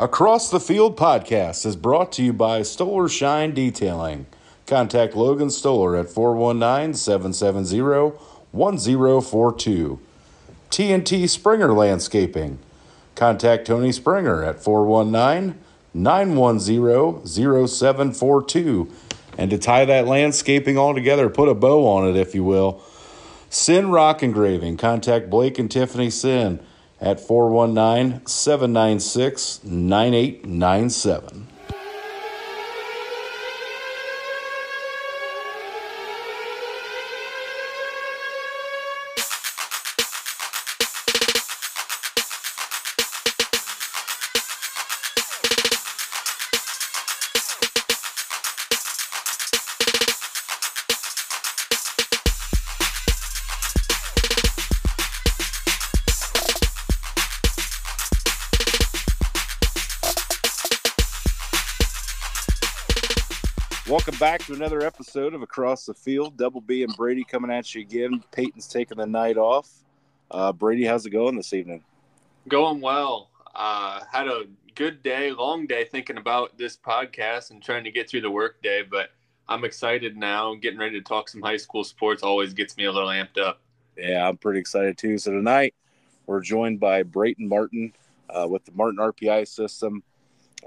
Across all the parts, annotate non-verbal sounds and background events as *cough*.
Across the Field podcast is brought to you by Stoller Shine Detailing. Contact Logan Stoller at 419 770 1042. TNT Springer Landscaping. Contact Tony Springer at 419 910 0742. And to tie that landscaping all together, put a bow on it, if you will, Sin Rock Engraving. Contact Blake and Tiffany Sin at 419 796 9897. Back to another episode of Across the Field. Double B and Brady coming at you again. Peyton's taking the night off. Uh, Brady, how's it going this evening? Going well. Uh, had a good day, long day thinking about this podcast and trying to get through the work day, but I'm excited now. Getting ready to talk some high school sports always gets me a little amped up. Yeah, I'm pretty excited too. So tonight we're joined by Brayton Martin uh, with the Martin RPI system.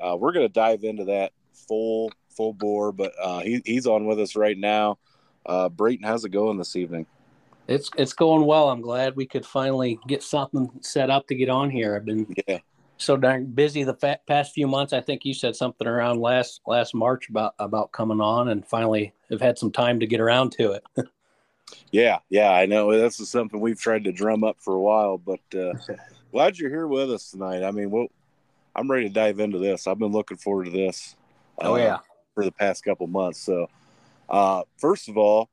Uh, we're going to dive into that full full bore, but uh, he, he's on with us right now. Uh, Brayton, how's it going this evening? It's it's going well. I'm glad we could finally get something set up to get on here. I've been Yeah, so darn busy the fa- past few months. I think you said something around last last March about about coming on, and finally have had some time to get around to it. *laughs* yeah, yeah. I know this is something we've tried to drum up for a while, but uh, *laughs* glad you're here with us tonight. I mean, well, I'm ready to dive into this. I've been looking forward to this. oh uh, yeah, for the past couple months. So, uh, first of all,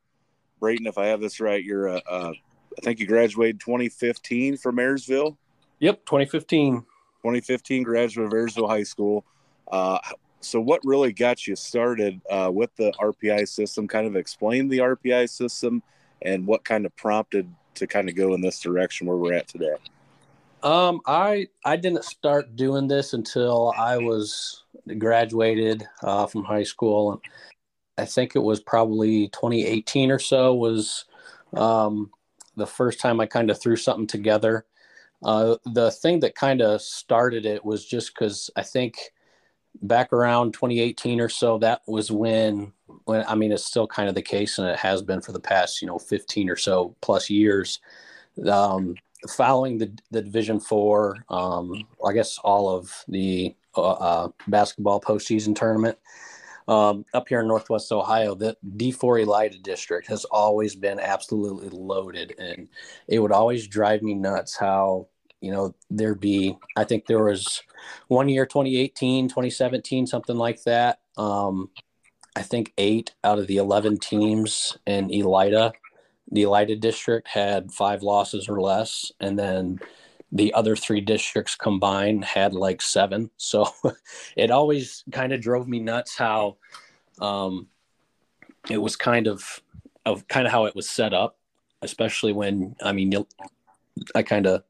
Brayton, if I have this right, you're uh, uh, I think you graduated 2015 from Marysville. yep, 2015. 2015 graduate of Marysville High School. Uh, so, what really got you started uh, with the RPI system? Kind of explain the RPI system and what kind of prompted to kind of go in this direction where we're at today. Um, I I didn't start doing this until I was graduated uh, from high school, and I think it was probably 2018 or so was um, the first time I kind of threw something together. Uh, the thing that kind of started it was just because I think back around 2018 or so, that was when when I mean it's still kind of the case, and it has been for the past you know 15 or so plus years. Um, following the, the division four um, i guess all of the uh, uh, basketball postseason tournament um, up here in northwest ohio the d4 elida district has always been absolutely loaded and it would always drive me nuts how you know there'd be i think there was one year 2018 2017 something like that um, i think eight out of the 11 teams in elida the Elida district had five losses or less, and then the other three districts combined had like seven. *laughs* So it always kind of drove me nuts how um, it was kind of of kind of how it was set up, especially when I mean I kind of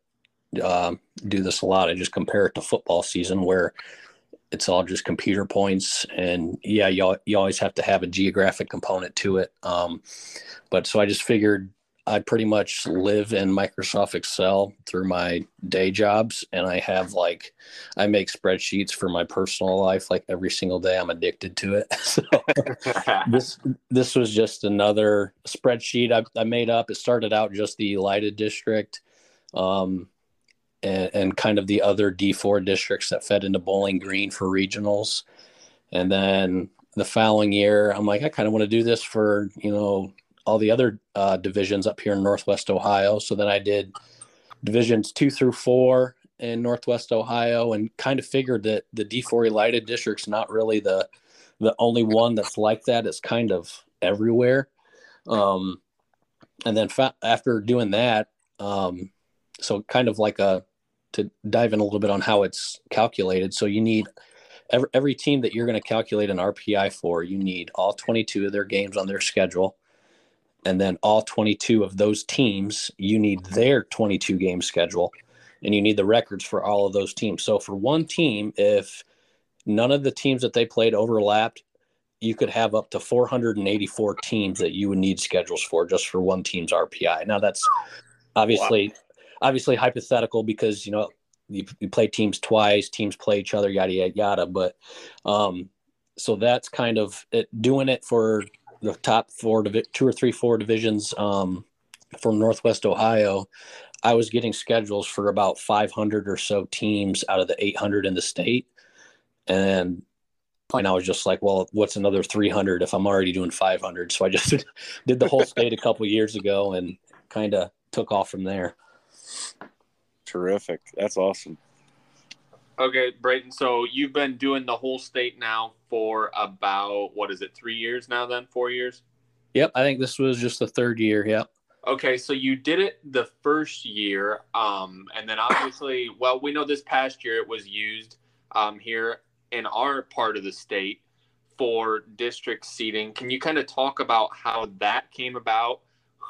uh, do this a lot. I just compare it to football season where it's all just computer points and yeah you, you always have to have a geographic component to it um, but so i just figured i pretty much live in microsoft excel through my day jobs and i have like i make spreadsheets for my personal life like every single day i'm addicted to it. *laughs* So this this was just another spreadsheet I, I made up. It started out just the elida district um, and, and kind of the other D4 districts that fed into Bowling Green for regionals. And then the following year, I'm like, I kind of want to do this for, you know, all the other uh, divisions up here in Northwest Ohio. So then I did divisions two through four in Northwest Ohio and kind of figured that the D4 Elida district's not really the, the only one that's like that. It's kind of everywhere. Um, and then fa- after doing that, um, so kind of like a to dive in a little bit on how it's calculated. So you need every, every team that you're going to calculate an RPI for, you need all 22 of their games on their schedule. And then all 22 of those teams, you need their 22 game schedule. and you need the records for all of those teams. So for one team, if none of the teams that they played overlapped, you could have up to 484 teams that you would need schedules for just for one team's RPI. Now that's obviously wow. Obviously hypothetical because you know you, you, play teams twice, teams play each other, yada yada yada. But um, so that's kind of it, doing it for the top four, two or three, four divisions um, from Northwest Ohio. I was getting schedules for about 500 or so teams out of the 800 in the state, and and I was just like, well, what's another 300 if I'm already doing 500? So I just *laughs* did the whole state a couple years ago and kind of took off from there. Terrific. That's awesome. Okay, Brayton. So you've been doing the whole state now for about what is it? Three years now? Then four years? Yep. I think this was just the third year. Yep. Okay, so you did it the first year, um, and then obviously, well, we know this past year it was used um, here in our part of the state for district seating. Can you kind of talk about how that came about?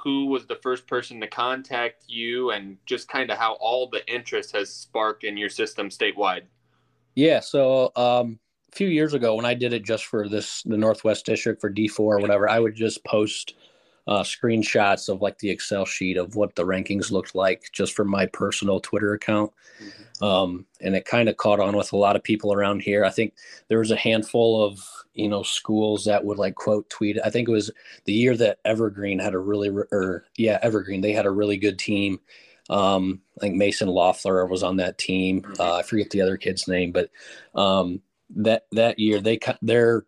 Who was the first person to contact you, and just kind of how all the interest has sparked in your system statewide? Yeah, so um, a few years ago, when I did it just for this the Northwest District for D four or whatever, I would just post uh, screenshots of like the Excel sheet of what the rankings looked like just for my personal Twitter account. Mm-hmm. Um, and it kind of caught on with a lot of people around here. I think there was a handful of, you know, schools that would like quote tweet. I think it was the year that Evergreen had a really, or yeah, Evergreen, they had a really good team. Um, I think Mason Loeffler was on that team. Mm-hmm. Uh, I forget the other kid's name, but um, that that year they cut their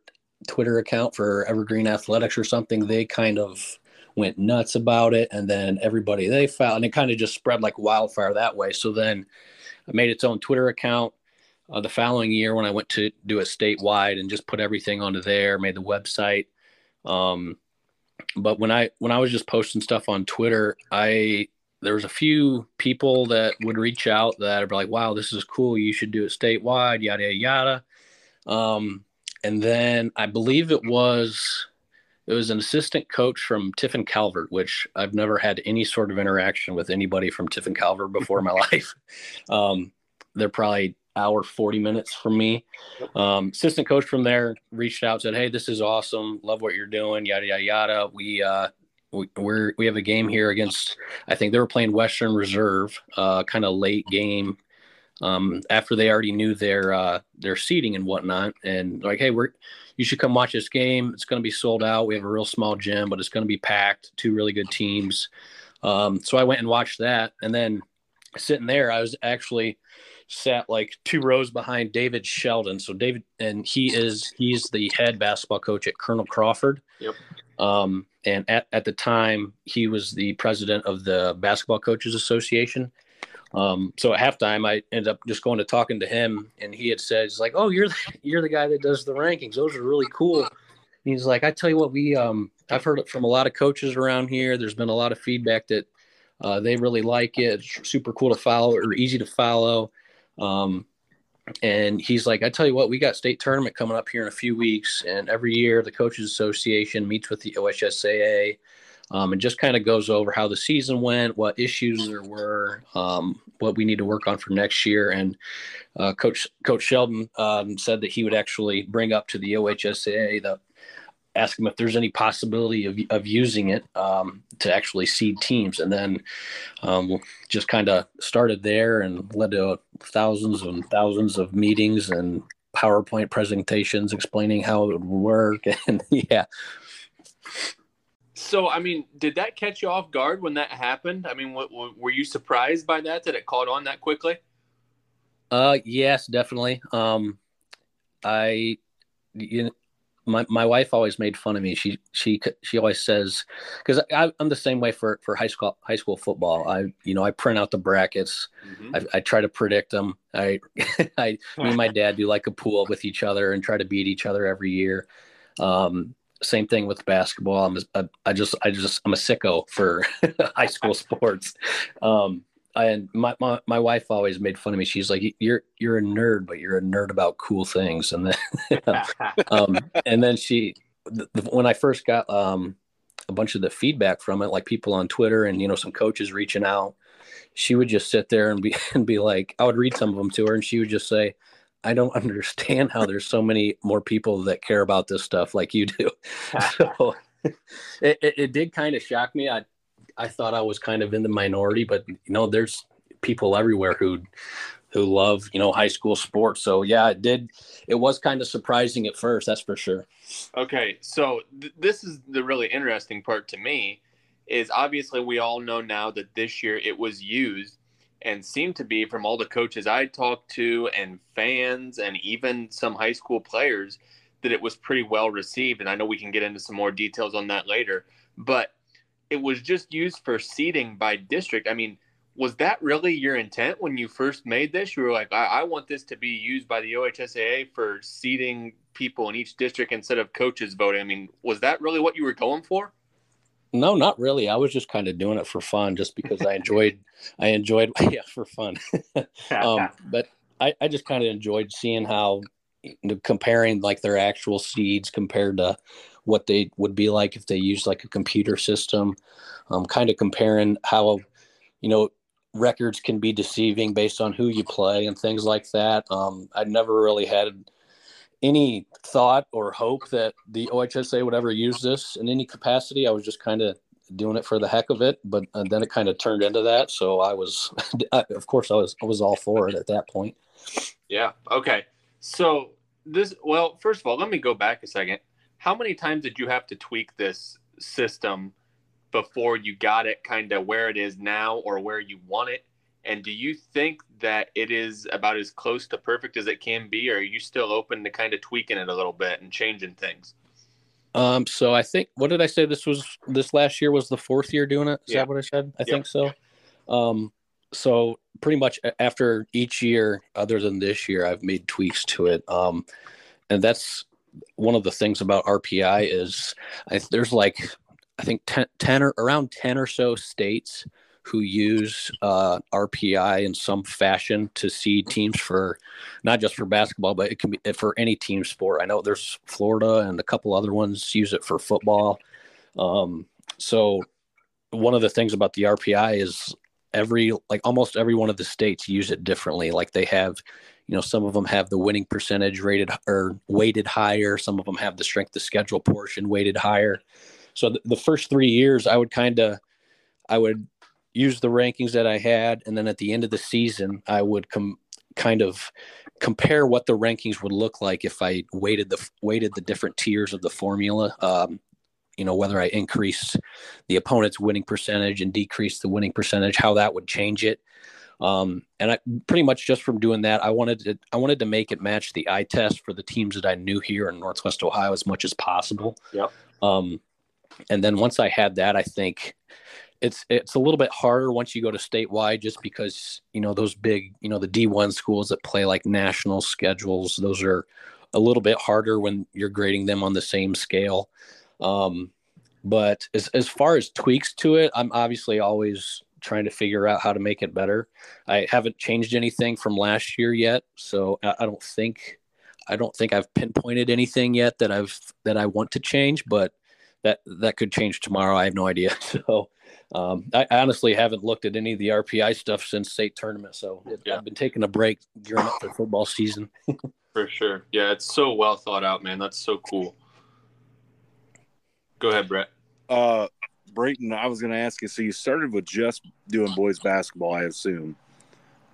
Twitter account for Evergreen Athletics or something. They kind of went nuts about it and then everybody they found and it kind of just spread like wildfire that way. So then i made its own twitter account uh, the following year when i went to do it statewide and just put everything onto there made the website. Um, but when i when i was just posting stuff on twitter i there was a few people that would reach out that are like wow this is cool. You should do it statewide yada yada. Um, and then i believe it was it was an assistant coach from Tiffin Calvert, which I've never had any sort of interaction with anybody from Tiffin Calvert before in my *laughs* life. Um, they're probably hour 40 minutes from me. Um, assistant coach from there reached out, said, Hey, this is awesome. Love what you're doing. Yada, yada, yada. We, uh, we, we're, we have a game here against, I think they were playing Western Reserve, uh, kind of late game um, after they already knew their uh, their seating and whatnot, and like, hey, we're you should come watch this game. It's going to be sold out. We have a real small gym, but it's going to be packed. Two really good teams. Um, so I went and watched that, and then sitting there, I was actually sat like two rows behind David Sheldon. So David, and he is he's the head basketball coach at Colonel Crawford. Yep. Um, and at, at the time, he was the president of the Basketball Coaches Association. Um, so at halftime, I ended up just going to talking to him, and he had said, "He's like, oh, you're the, *laughs* you're the guy that does the rankings. Those are really cool." he's like, "I tell you what, we um, I've heard it from a lot of coaches around here. There's been a lot of feedback that uh, they really like it. It's super cool to follow or easy to follow." Um, and he's like, "I tell you what, we got state tournament coming up here in a few weeks, and every year the coaches association meets with the OHSAA." Um, and just kind of goes over how the season went, what issues there were, um, what we need to work on for next year. And uh, Coach Coach Sheldon um, said that he would actually bring up to the OHSA the ask him if there's any possibility of, of using it um, to actually seed teams. And then um, just kind of started there and led to thousands and thousands of meetings and PowerPoint presentations explaining how it would work. *laughs* And yeah, so, I mean, did that catch you off guard when that happened? I mean, what, were you surprised by that? That it caught on that quickly? Uh, yes, definitely. Um, I, you know, my my wife always made fun of me. She she she always says because I'm the same way for for high school high school football. I you know I print out the brackets. Mm-hmm. I, I, try to predict them. I *laughs* I me and my dad do like a pool with each other and try to beat each other every year. Um, same thing with basketball. I'm a, I just I just I'm a sicko for *laughs* high school sports. Um, and my, my my wife always made fun of me. She's like, "You're you're a nerd, but you're a nerd about cool things." And then, *laughs* um, and then she, when I first got um, a bunch of the feedback from it, like people on Twitter and you know some coaches reaching out, she would just sit there and be *laughs* and be like, I would read some of them to her, and she would just say, "I don't *laughs* understand how there's so many more people that care about this stuff like you do." *laughs* *laughs* so it, it, it did kind of shock me. I I thought I was kind of in the minority, but you know, there's people everywhere who who love you know high school sports. So yeah, it did. It was kind of surprising at first, that's for sure. Okay, so th- this is the really interesting part to me. Is obviously we all know now that this year it was used and seemed to be from all the coaches I talked to and fans and even some high school players that it was pretty well received. And I know we can get into some more details on that later, but it was just used for seating by district. I mean, was that really your intent when you first made this? You were like, I, I want this to be used by the OHSAA for seating people in each district instead of coaches voting. I mean, was that really what you were going for? No, not really. I was just kind of doing it for fun, just because I enjoyed. I enjoyed, *laughs* yeah, for fun. *laughs* um, *laughs* but I, I just kind of enjoyed seeing how comparing like their actual seeds compared to what they would be like if they used like a computer system. Um, kind of comparing how, you know, records can be deceiving based on who you play and things like that. Um, I never really had any thought or hope that the OHSA would ever use this in any capacity. I was just kind of doing it for the heck of it, but uh, then it kind of turned into that. So I was, *laughs* of course, I was I was all for it at that point. Yeah. Okay. So this, well, first of all, let me go back a second. How many times did you have to tweak this system before you got it kind of where it is now or where you want it? And do you think that it is about as close to perfect as it can be, or are you still open to kind of tweaking it a little bit and changing things? Um, so I think what did I say? This was this last year was the fourth year doing it. Is yeah. that what I said? I yeah. think so. Um, so pretty much after each year, other than this year, I've made tweaks to it. Um, and that's one of the things about RPI is I, there's like I think 10, 10 or around 10 or so states who use uh, RPI in some fashion to seed teams for not just for basketball, but it can be for any team sport. I know there's Florida and a couple other ones use it for football. Um, so one of the things about the RPI is every like almost every one of the states use it differently. Like they have, you know, some of them have the winning percentage rated or weighted higher. Some of them have the strength of schedule portion weighted higher. So the first three years, I would kind of, I would use the rankings that I had, and then at the end of the season, I would come kind of compare what the rankings would look like if I weighted the weighted the different tiers of the formula. Um, you know whether I increase the opponent's winning percentage and decrease the winning percentage, how that would change it. Um, and I pretty much just from doing that, I wanted to I wanted to make it match the eye test for the teams that I knew here in Northwest Ohio as much as possible. Yep. Um, and then once I had that, I think it's it's a little bit harder once you go to statewide just because you know those big you know the D1 schools that play like national schedules those are a little bit harder when you're grading them on the same scale. Um, but as as far as tweaks to it I'm obviously always trying to figure out how to make it better. I haven't changed anything from last year yet so I, I don't think I don't think I've pinpointed anything yet that I've that I want to change but that that could change tomorrow. I have no idea. *laughs* So um, I honestly haven't looked at any of the RPI stuff since state tournament, so it, yeah. I've been taking a break gearing up for football season. *laughs* for sure, yeah, it's so well thought out, man. That's so cool. Go ahead, Brett. Uh, Brayton, I was going to ask you. So you started with just doing boys basketball, I assume.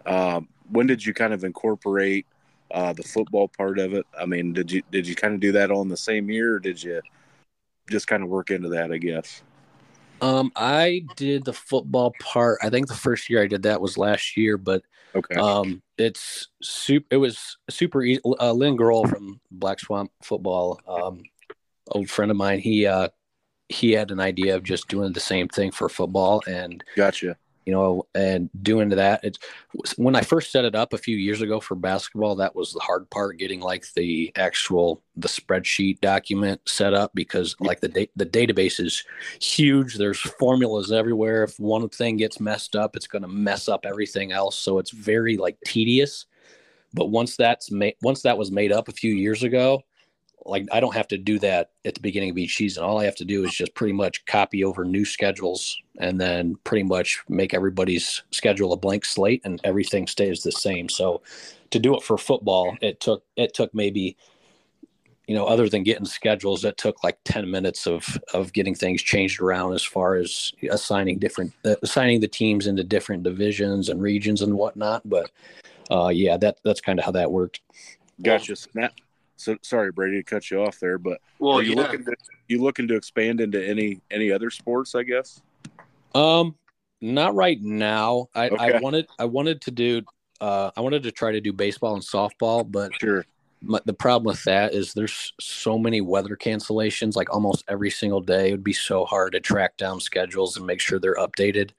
Um, when did you kind of incorporate uh, the football part of it? I mean, did you did you kind of do that all in the same year, or did you just kind of work into that? I guess. Um, I did the football part. I think the first year I did that was last year, but okay. Um, it's super. It was super easy. Uh, Lynn Grohl from Black Swamp Football, um, old friend of mine. He uh, he had an idea of just doing the same thing for football, and gotcha you know, and doing that. It's when I first set it up a few years ago for basketball. That was the hard part, getting like the actual the spreadsheet document set up because like the da- the database is huge. There's formulas everywhere. If one thing gets messed up, it's going to mess up everything else. So it's very like tedious. But once that's made, once that was made up a few years ago, like I don't have to do that at the beginning of each season. All I have to do is just pretty much copy over new schedules and then pretty much make everybody's schedule a blank slate and everything stays the same. So to do it for football, it took it took maybe you know, other than getting schedules, that took like 10 minutes of of getting things changed around as far as assigning different uh, assigning the teams into different divisions and regions and whatnot. But uh, yeah, that that's kind of how that worked. Gotcha. Snap. So sorry, Brady, to cut you off there, but Well, are you yeah. looking to you looking to expand into any any other sports? I guess. Um, not right now. I, Okay. I wanted I wanted to do uh I wanted to try to do baseball and softball, but Sure. my, the problem with that is there's so many weather cancellations like almost every single day it would be so hard to track down schedules and make sure they're updated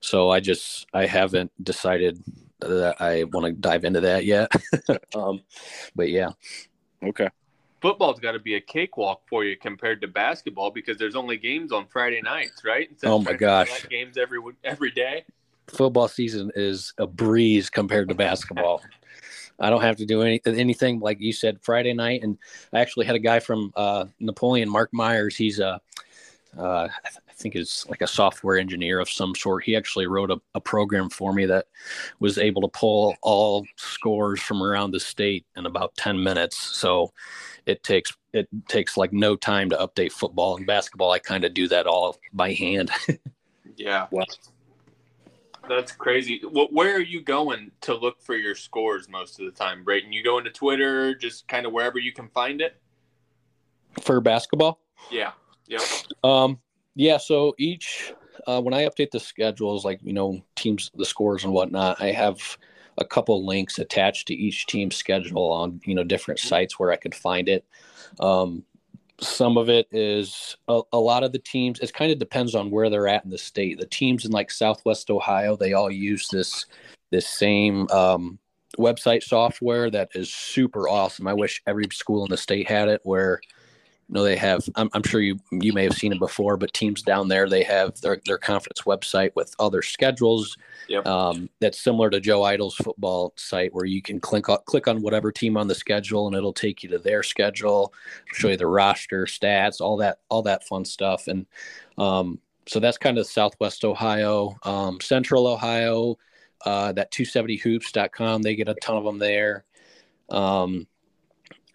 so i just i haven't decided that i want to dive into that yet *laughs* um but yeah Okay. football's got to be a cakewalk for you compared to basketball because there's only games on Friday nights, right? Instead Oh my gosh. games every every day. football season is a breeze compared to basketball i don't have to do any, anything like you said friday night and i actually had a guy from uh, napoleon mark myers he's a uh, I think is like a software engineer of some sort. He actually wrote a, a program for me that was able to pull all scores from around the state in about 10 minutes. So it takes it takes like no time to update football and basketball. I kind of do that all by hand. *laughs* Yeah. Wow. That's crazy. Wh- Where are you going to look for your scores most of the time, Brayton? You go into Twitter, just kind of wherever you can find it? For basketball, Yeah. Yep. Um, yeah. So each uh, when I update the schedules, like you know teams, the scores and whatnot, I have a couple links attached to each team's schedule on you know different sites where I could find it. Um, some of it is a, a lot of the teams. It kind of depends on where they're at in the state. The teams in like Southwest Ohio, they all use this this same um, website software that is super awesome. I wish every school in the state had it. Where know they have I'm, I'm sure you you may have seen it before but teams down there they have their, their conference website with other schedules Yep. um, that's similar to joe eitel's football site where you can click on, click on whatever team on the schedule and it'll take you to their schedule show you the roster stats all that all that fun stuff and um, so that's kind of southwest ohio um, central ohio uh, that 270hoops.com they get a ton of them there um,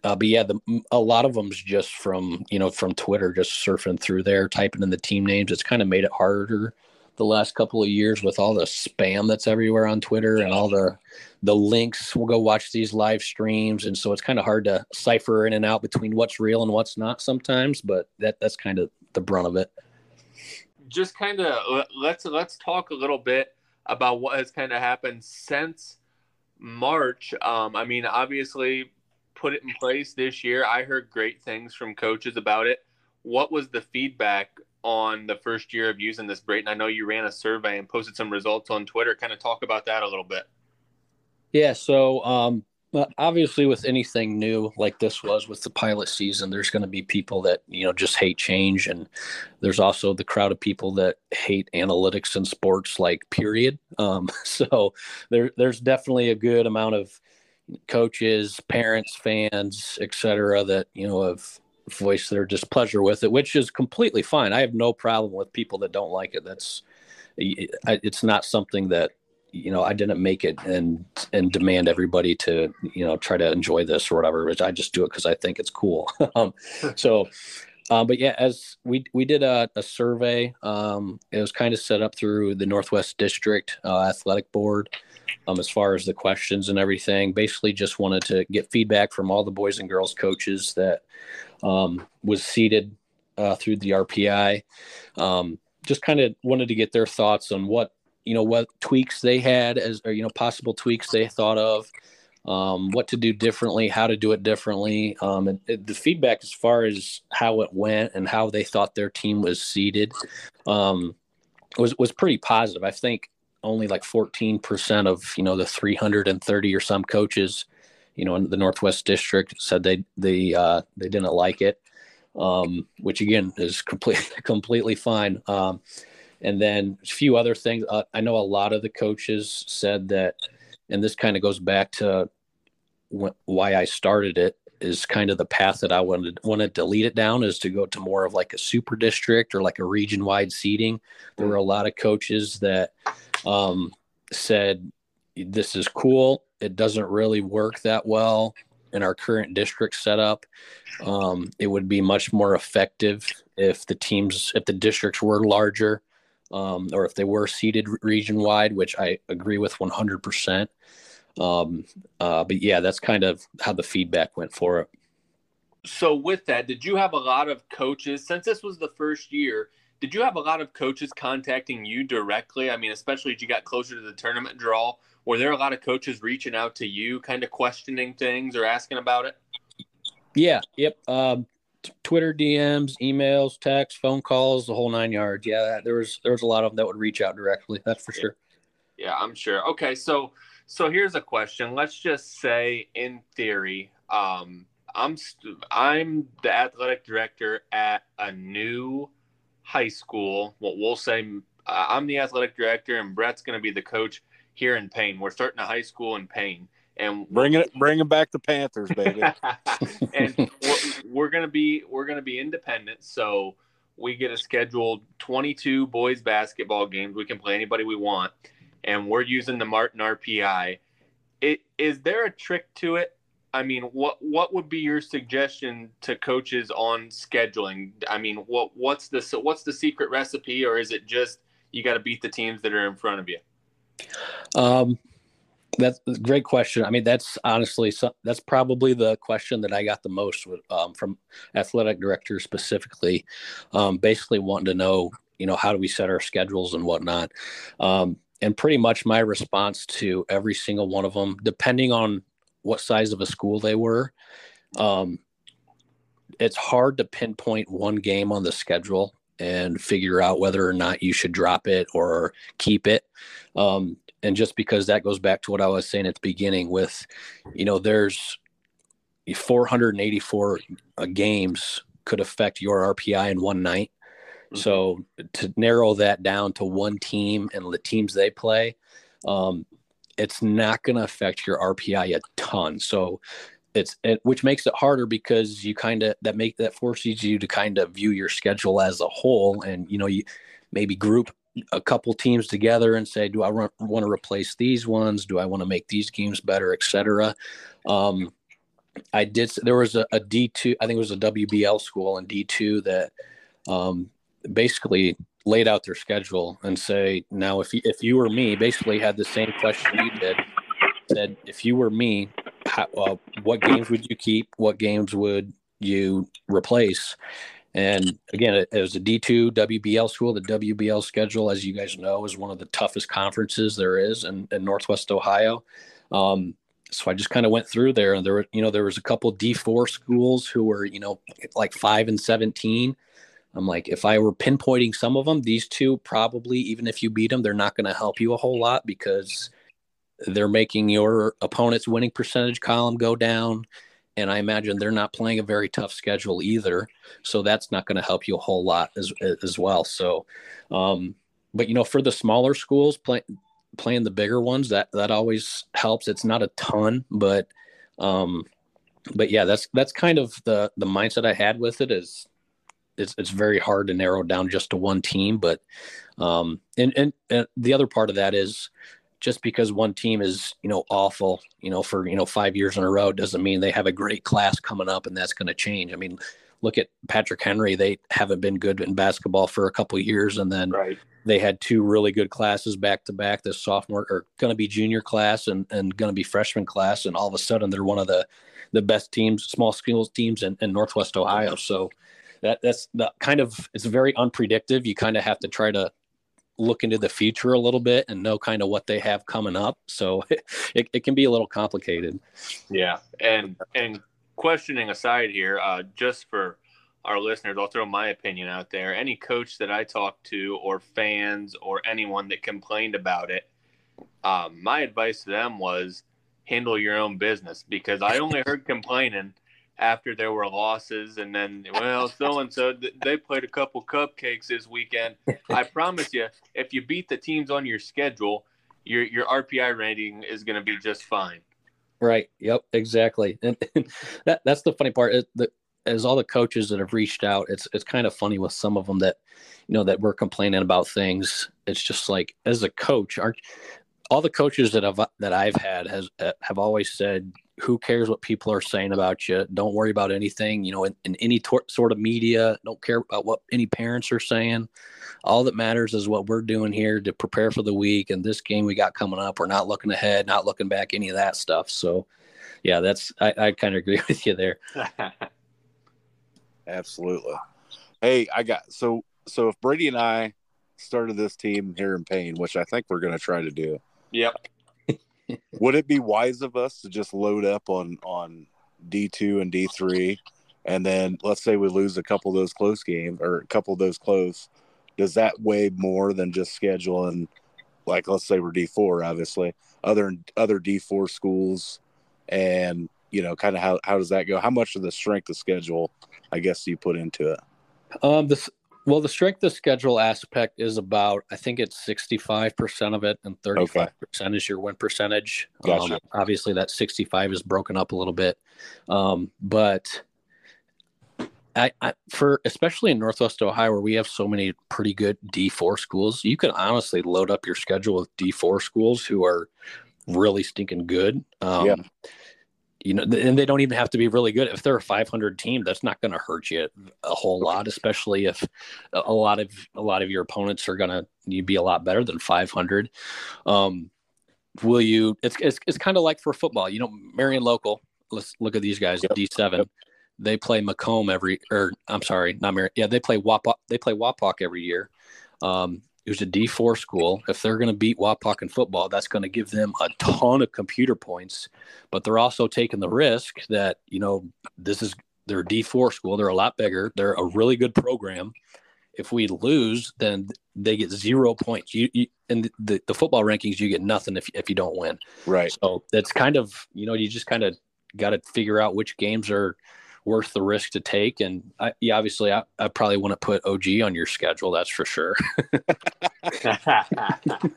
uh, but yeah, the, a lot of them's just from you know from Twitter, just surfing through there, typing in the team names. It's kind of made it harder the last couple of years with all the spam that's everywhere on Twitter and all the the links. We'll go watch these live streams, and so it's kind of hard to cipher in and out between what's real and what's not sometimes. But that that's kind of the brunt of it. just kind of let's let's talk a little bit about what has kind of happened since March. Um, I mean, obviously, put it in place this year. I heard great things from coaches about it. What was the feedback on the first year of using this, Brayton? I know you ran a survey and posted some results on Twitter. Kind of talk about that a little bit. Yeah. So, um, obviously, with anything new like this was with the pilot season, there's going to be people that you know just hate change, and there's also the crowd of people that hate analytics in sports, like period. Um, *laughs* so there, there's definitely a good amount of coaches, parents, fans, etc., that you know have voiced their displeasure with it, which is completely fine. I have no problem with people that don't like it. That's it's not something that you know I didn't make it and and demand everybody to you know try to enjoy this or whatever. Which I just do it because I think it's cool. *laughs* um, so. Um, but yeah, as we we did a, a survey, um, it was kind of set up through the Northwest District uh, Athletic Board, um, as far as the questions and everything. Basically, just wanted to get feedback from all the boys and girls coaches that um, was seated uh, through the RPI. Um, just kind of wanted to get their thoughts on what you know what tweaks they had as or you know possible tweaks they thought of. Um, what to do differently, how to do it differently. Um, and, and the feedback as far as how it went and how they thought their team was seated um, was was pretty positive. I think only like 14% of you know the 330 or some coaches you know in the northwest district said they they uh they didn't like it um which again is completely *laughs* completely fine um and then a few other things uh, i know a lot of the coaches said that and this kind of goes back to wh- why i started it is kind of the path that I wanted wanted to lead it down is to go to more of like a super district or like a region wide seating. There were a lot of coaches that um, said this is cool. It doesn't really work that well in our current district setup. Um, it would be much more effective if the teams, if the districts were larger, um, or if they were seated region wide, which I agree with 100%. Um, uh, but yeah, that's kind of how the feedback went for it. So, with that, did you have a lot of coaches, since this was the first year, did you have a lot of coaches contacting you directly? I mean, especially as you got closer to the tournament draw, were there a lot of coaches reaching out to you, kind of questioning things or asking about it? Yeah. Yep. Um, Twitter DMs, emails, texts, phone calls, the whole nine yards. Yeah, there was there was a lot of them that would reach out directly. That's for sure. Yeah, I'm sure. Okay, so so here's a question. Let's just say, in theory, um, I'm st- I'm the athletic director at a new high school. What we'll say, uh, I'm the athletic director, and Brett's going to be the coach here in Payne. We're starting a high school in Payne, and bringing it, bringing back the Panthers, baby. *laughs* and we're, we're gonna be we're gonna be independent, so we get a scheduled 22 boys basketball games. We can play anybody we want and we're using the Martin RPI. It, is there a trick to it? I mean, what what would be your suggestion to coaches on scheduling? I mean, what what's the what's the secret recipe, or is it just you got to beat the teams that are in front of you? Um, that's a great question. I mean, that's honestly that's probably the question that I got the most um, from athletic directors specifically, um, basically wanting to know, you know, how do we set our schedules and whatnot. Um, and pretty much my response to every single one of them, depending on what size of a school they were, um, it's hard to pinpoint one game on the schedule and figure out whether or not you should drop it or keep it. Um, and just because that goes back to what I was saying at the beginning with, you know, there's 484 uh, games could affect your RPI in one night. Mm-hmm. So to narrow that down to one team and the teams they play, um, it's not going to affect your RPI a ton. So it's it, which makes it harder because you kind of that make that forces you to kind of view your schedule as a whole, and you know you maybe group a couple teams together and say, do I want to replace these ones? Do I want to make these games better, etc. Um, I did. There was a a D two. I think it was a WBL school in D two that um, basically laid out their schedule and say, now if you, if you were me, basically had the same question you did, said if you were me, how, uh, what games would you keep? What games would you replace? And again, it, it was a D2 WBL school. The WBL schedule, as you guys know, is one of the toughest conferences there is in, in Northwest Ohio. Um, so I just kind of went through there, and there were, you know, there was a couple D4 schools who were, you know, like five and seventeen, I'm like, if I were pinpointing some of them, these two probably, even if you beat them, they're not going to help you a whole lot because they're making your opponent's winning percentage column go down. And I imagine they're not playing a very tough schedule either. So that's not going to help you a whole lot as, as well. So, um, but you know, for the smaller schools, play, playing the bigger ones, that, that always helps. It's not a ton, but, um, but yeah, that's, that's kind of the, the mindset I had with it is it's it's very hard to narrow down just to one team. But um, and, and and the other part of that is just because one team is you know awful, you know for you know five years in a row doesn't mean they have a great class coming up and that's going to change. I mean, look at Patrick Henry; they haven't been good in basketball for a couple years, and then right. they had two really good classes back to back. This sophomore or going to be junior class and and going to be freshman class, and all of a sudden they're one of the the best teams, small schools teams in, in Northwest Ohio. So that that's the kind of it's very unpredictable. You kind of have to try to look into the future a little bit and know kind of what they have coming up. So *laughs* it, it can be a little complicated. Yeah. And, and questioning aside here, uh, just for our listeners, I'll throw my opinion out there. Any coach that I talked to or fans or anyone that complained about it, um, my advice to them was handle your own business because I only heard complaining after there were losses and then well so and so they played a couple cupcakes this weekend i promise you if you beat the teams on your schedule your your rpi rating is going to be just fine Right. Yep. Exactly. And, and that that's the funny part. The, as all the coaches that have reached out, it's it's kind of funny with some of them that, you know, that we're complaining about things. It's just like as a coach, all the coaches that have that I've had has uh, have always said, "Who cares what people are saying about you? Don't worry about anything. You know, in, in any tor- sort of media, don't care about what any parents are saying. All that matters is what we're doing here to prepare for the week and this game we got coming up. We're not looking ahead, not looking back, any of that stuff. So, yeah, that's I, I kind of *laughs* agree with you there. *laughs* Absolutely. Hey, I got so so if Brady and I started this team here in Payne, which I think we're going to try to do. Yep. Would it be wise of us to just load up on on D two and D three, and then let's say we lose a couple of those close games or a couple of those close? Does that weigh more than just scheduling? Like let's say we're D four, obviously other other D four schools, and you know, kind of how how does that go? How much of the strength of schedule, I guess, do you put into it? Um, this well, the strength of schedule aspect is about I think it's sixty five percent of it, and thirty five percent is your win percentage. Gotcha. Um, obviously, that sixty five is broken up a little bit, um, but I, I, for especially in Northwest Ohio where we have so many pretty good D four schools, you can honestly load up your schedule with D four schools who are really stinking good. Um, Yeah. You know, and they don't even have to be really good. If they're a 500 team, that's not going to hurt you a whole lot, especially if a lot of a lot of your opponents are going to be a lot better than 500. Um, will you? It's it's, it's kind of like for football. You know, Marion local. Let's look at these guys. Yep. D7. Yep. They play Macomb every, or I'm sorry, not Marion. Yeah, they play Wapak. They play Wapak every year. Um, it was a D4 school. If they're going to beat Wapak in football, that's going to give them a ton of computer points. But they're also taking the risk that you know this is their D4 school. They're a lot bigger. They're a really good program. If we lose, then they get zero points. You, you in the, the football rankings, you get nothing if if you don't win. Right. So that's kind of you know you just kind of got to figure out which games are worth the risk to take. And I, yeah, obviously, I, I probably want to put OG on your schedule. That's for sure. *laughs* *laughs*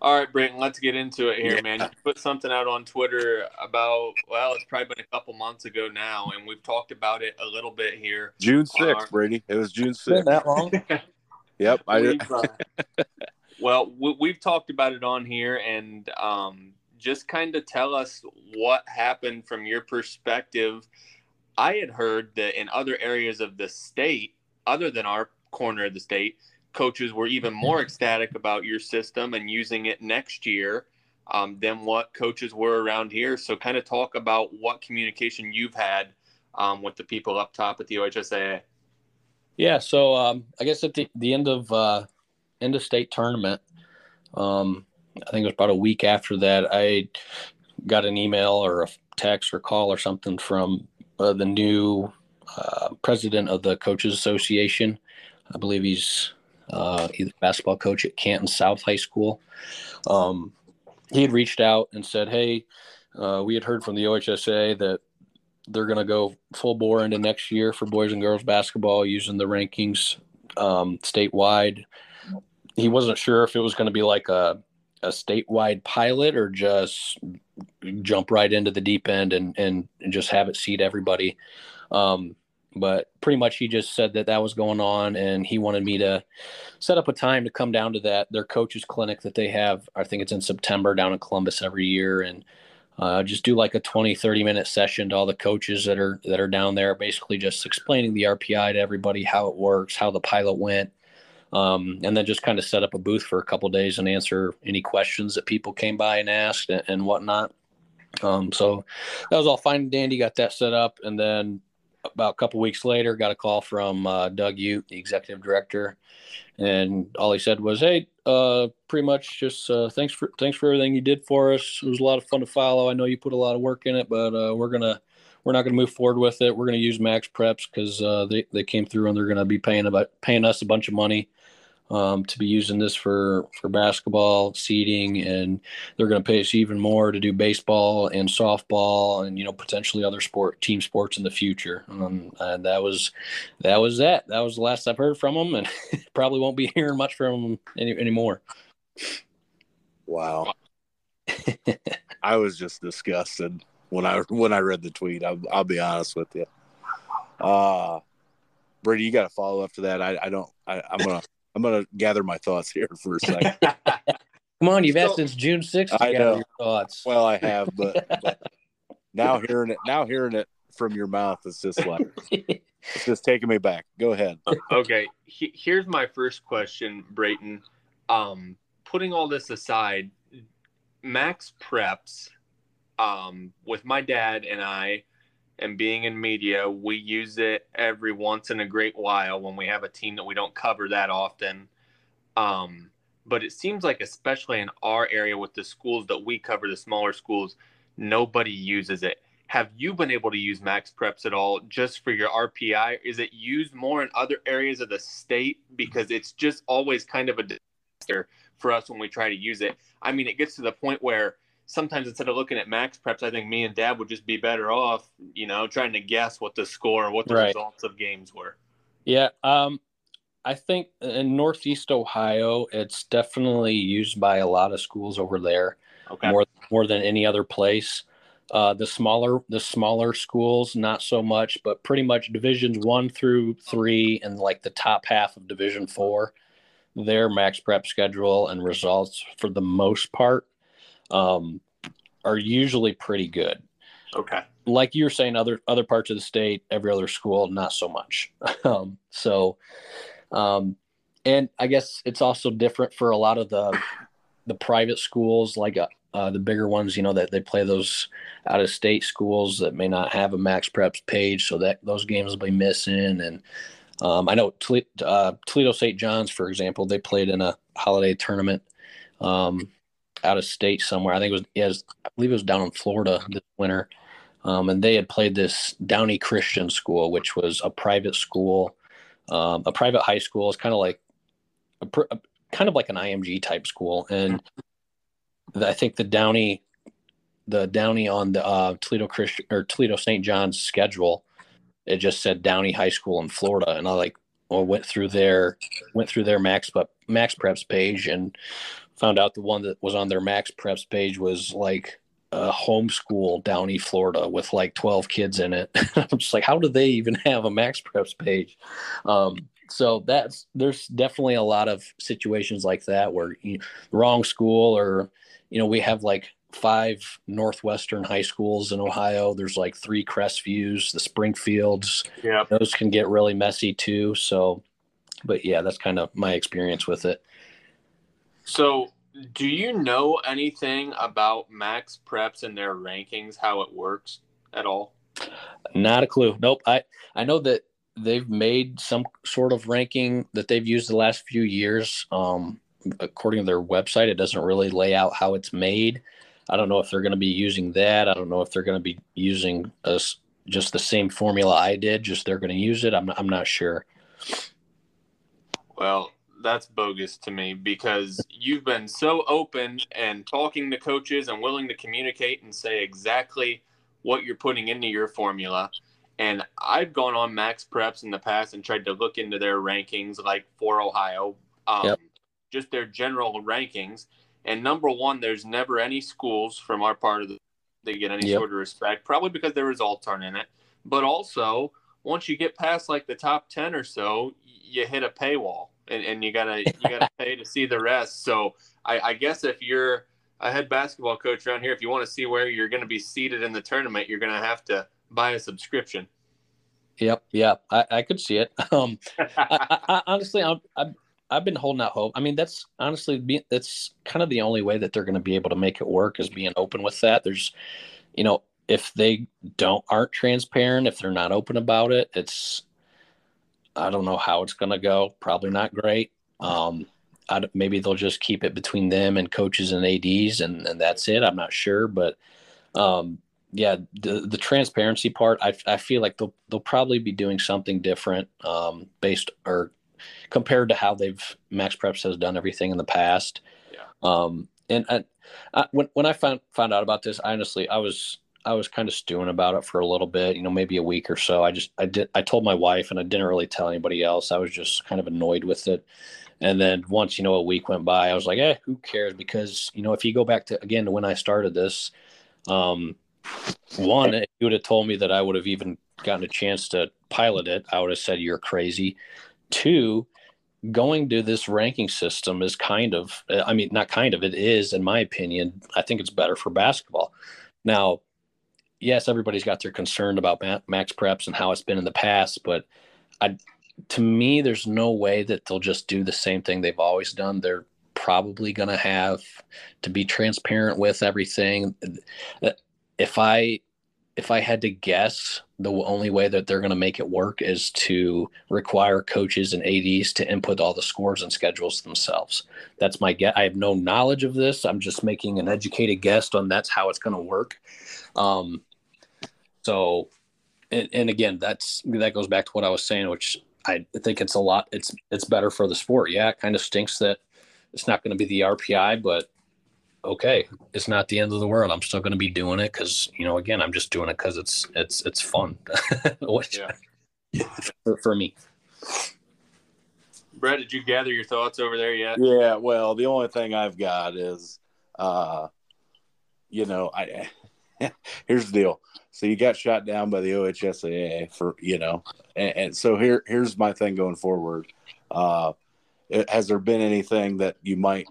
All right, Brayton, let's get into it here, man. You put something out on Twitter about, well, it's probably been a couple months ago now, and we've talked about it a little bit here. June Wow. sixth, Brady. It was June Been sixth. that long? *laughs* Yep. I did. We've, uh, well, we, we've talked about it on here, and um, just kind of tell us what happened from your perspective. I had heard that in other areas of the state, other than our corner of the state, coaches were even more ecstatic about your system and using it next year um, than what coaches were around here. So, kind of talk about what communication you've had um, with the people up top at the OHSAA. Yeah, so um, I guess at the, the end of uh, end of state tournament, um, I think it was about a week after that, I got an email or a text or call or something from uh, the new uh, president of the coaches association. I believe he's uh, either basketball coach at Canton South High School. Um, he had reached out and said, "Hey, uh, we had heard from the OHSA that they're going to go full bore into next year for boys and girls basketball using the rankings um, statewide. He wasn't sure if it was going to be like a a statewide pilot or just jump right into the deep end and and, just have it seat everybody. Um, but pretty much he just said that that was going on and he wanted me to set up a time to come down to that their coaches clinic that they have i think it's in september down in columbus every year and uh, just do like a 20 30 minute session to all the coaches that are that are down there basically just explaining the rpi to everybody how it works how the pilot went um, and then just kind of set up a booth for a couple days and answer any questions that people came by and asked and, and whatnot um, so that was all fine and dandy got that set up and then about a couple weeks later got a call from uh, doug ute the executive director and all he said was hey uh, pretty much just uh, thanks for thanks for everything you did for us. It was a lot of fun to follow. I know you put a lot of work in it, but uh, we're gonna we're not gonna move forward with it. We're gonna use Max Preps because uh, they they came through and they're gonna be paying about paying us a bunch of money um, to be using this for for basketball seating, and they're gonna pay us even more to do baseball and softball and you know potentially other sport team sports in the future. Um, and that was that was that. That was the last I've heard from them, and *laughs* probably won't be hearing much from them any, anymore. Wow. *laughs* I was just disgusted when I when I read the tweet. I'll, I'll be honest with you. Uh Brady, you got to follow up to that. I, I don't. I, I'm gonna I'm gonna gather my thoughts here for a second. *laughs* Come on, you've So- asked since June 6th. I gather know. your thoughts. well, I have, but, *laughs* but now hearing it now hearing it from your mouth, it's just like *laughs* it's just taking me back. Go ahead. okay, he- here's my first question, Brayton. Um, putting all this aside, Max Preps, um, with my dad and I, and being in media, we use it every once in a great while when we have a team that we don't cover that often. Um, but it seems like, especially in our area with the schools that we cover, the smaller schools, nobody uses it. Have you been able to use Max Preps at all just for your RPI? Is it used more in other areas of the state? Because it's just always kind of a disaster for us when we try to use it. I mean, it gets to the point where sometimes instead of looking at Max Preps, I think me and Dad would just be better off, you know, trying to guess what the score or what the Right. results of games were. Yeah, um, I think in Northeast Ohio, it's definitely used by a lot of schools over there Okay. more more than any other place. Uh, the smaller the smaller schools, not so much, but pretty much divisions one through three and like the top half of Division four, their max prep schedule and results for the most part um, are usually pretty good Okay. like you were saying, other other parts of the state, every other school, not so much. *laughs* um, so, um, and I guess it's also different for a lot of the the private schools, like uh, uh, the bigger ones. You know that they play those out of state schools that may not have a Max Preps page, so that those games will be missing. And um, I know Tole- uh, Toledo St. John's, for example, they played in a holiday tournament. Um, out of state somewhere. I think it was, it was I believe it was down in Florida this winter. Um, and they had played this Downey Christian School, which was a private school, um, a private high school. It's kind of like a, a kind of like an IMG type school, and I think the Downey, the Downey on the uh, Toledo Christian or Toledo St. John's schedule, it just said Downey High School in Florida, and I like well went through their went through their Max Prep Max Preps page and found out the one that was on their Max Preps page was like a homeschool Downey, Florida, with like 12 kids in it. *laughs* I'm just like, how do they even have a Max Preps page? Um, so that's there's definitely a lot of situations like that where you, wrong school or you know we have like five northwestern high schools in ohio there's like three crestviews the springfields Yeah. those can get really messy too so but yeah that's kind of my experience with it So, do you know anything about Max Preps and their rankings, how it works at all? Not a clue. Nope. I I know that they've made some sort of ranking that they've used the last few years. Um, according to their website, it doesn't really lay out how it's made. I don't know if they're going to be using that. I don't know if they're going to be using us just the same formula I did. Just they're going to use it. I'm I'm not sure. Well, that's bogus to me because you've been so open and talking to coaches and willing to communicate and say exactly what you're putting into your formula. And I've gone on Max Preps in the past and tried to look into their rankings, like for Ohio, um, Yep. just their general rankings. And number one, there's never any schools from our part of the they get any Yep. sort of respect, probably because their results aren't in it. But also, once you get past like the top 10 or so you hit a paywall and, and you gotta you gotta *laughs* pay to see the rest so I, I guess if you're a head basketball coach around here if you want to see where you're going to be seated in the tournament you're going to have to buy a subscription Yep. Yep. I, I could see it. *laughs* Um, I, I, honestly, I'm, I've, I've been holding out hope. I mean, that's honestly, that's kind of the only way that they're going to be able to make it work is being open with that. There's, you know, if they don't aren't transparent, if they're not open about it, it's, I don't know how it's going to go. Probably not great. Um, I, maybe they'll just keep it between them and coaches and ads, and, and that's it. I'm not sure, but um, yeah, the the transparency part, I, I feel like they'll they'll probably be doing something different um, based or compared to how they've Max Preps has done everything in the past. Yeah. Um, and I, I, when when I found found out about this, honestly, I was I was kind of stewing about it for a little bit, you know, maybe a week or so. I just I did I told my wife, and I didn't really tell anybody else. I was just kind of annoyed with it, And then once, you know, a week went by, I was like, eh, who cares? Because, you know, if you go back to, again, to when I started this, um, one, if you would have told me that I would have even gotten a chance to pilot it, I would have said, you're crazy. Two, going to this ranking system is kind of, I mean, not kind of, it is, in my opinion, I think it's better for basketball. Now, yes, everybody's got their concern about max preps and how it's been in the past, but I, to me, there's no way that they'll just do the same thing they've always done. They're probably going to have to be transparent with everything. If I if I had to guess, the only way that they're going to make it work is to require coaches and ADs to input all the scores and schedules themselves. That's my guess. I have no knowledge of this. I'm just making an educated guess on that's how it's going to work. Um, so, and, and again, that's that goes back to what I was saying, which I think it's a lot. It's it's better for the sport. Yeah, it kind of stinks that it's not going to be the RPI, but okay, it's not the end of the world. I'm still going to be doing it because you know, again, I'm just doing it because it's it's it's fun. *laughs* Which, yeah. for, for me. Brett, did you gather your thoughts over there yet? Yeah, well, the only thing I've got is, uh, you know, I *laughs* here's the deal. So you got shot down by the OHSAA for you know, and, and so here here's my thing going forward. Uh, has there been anything that you might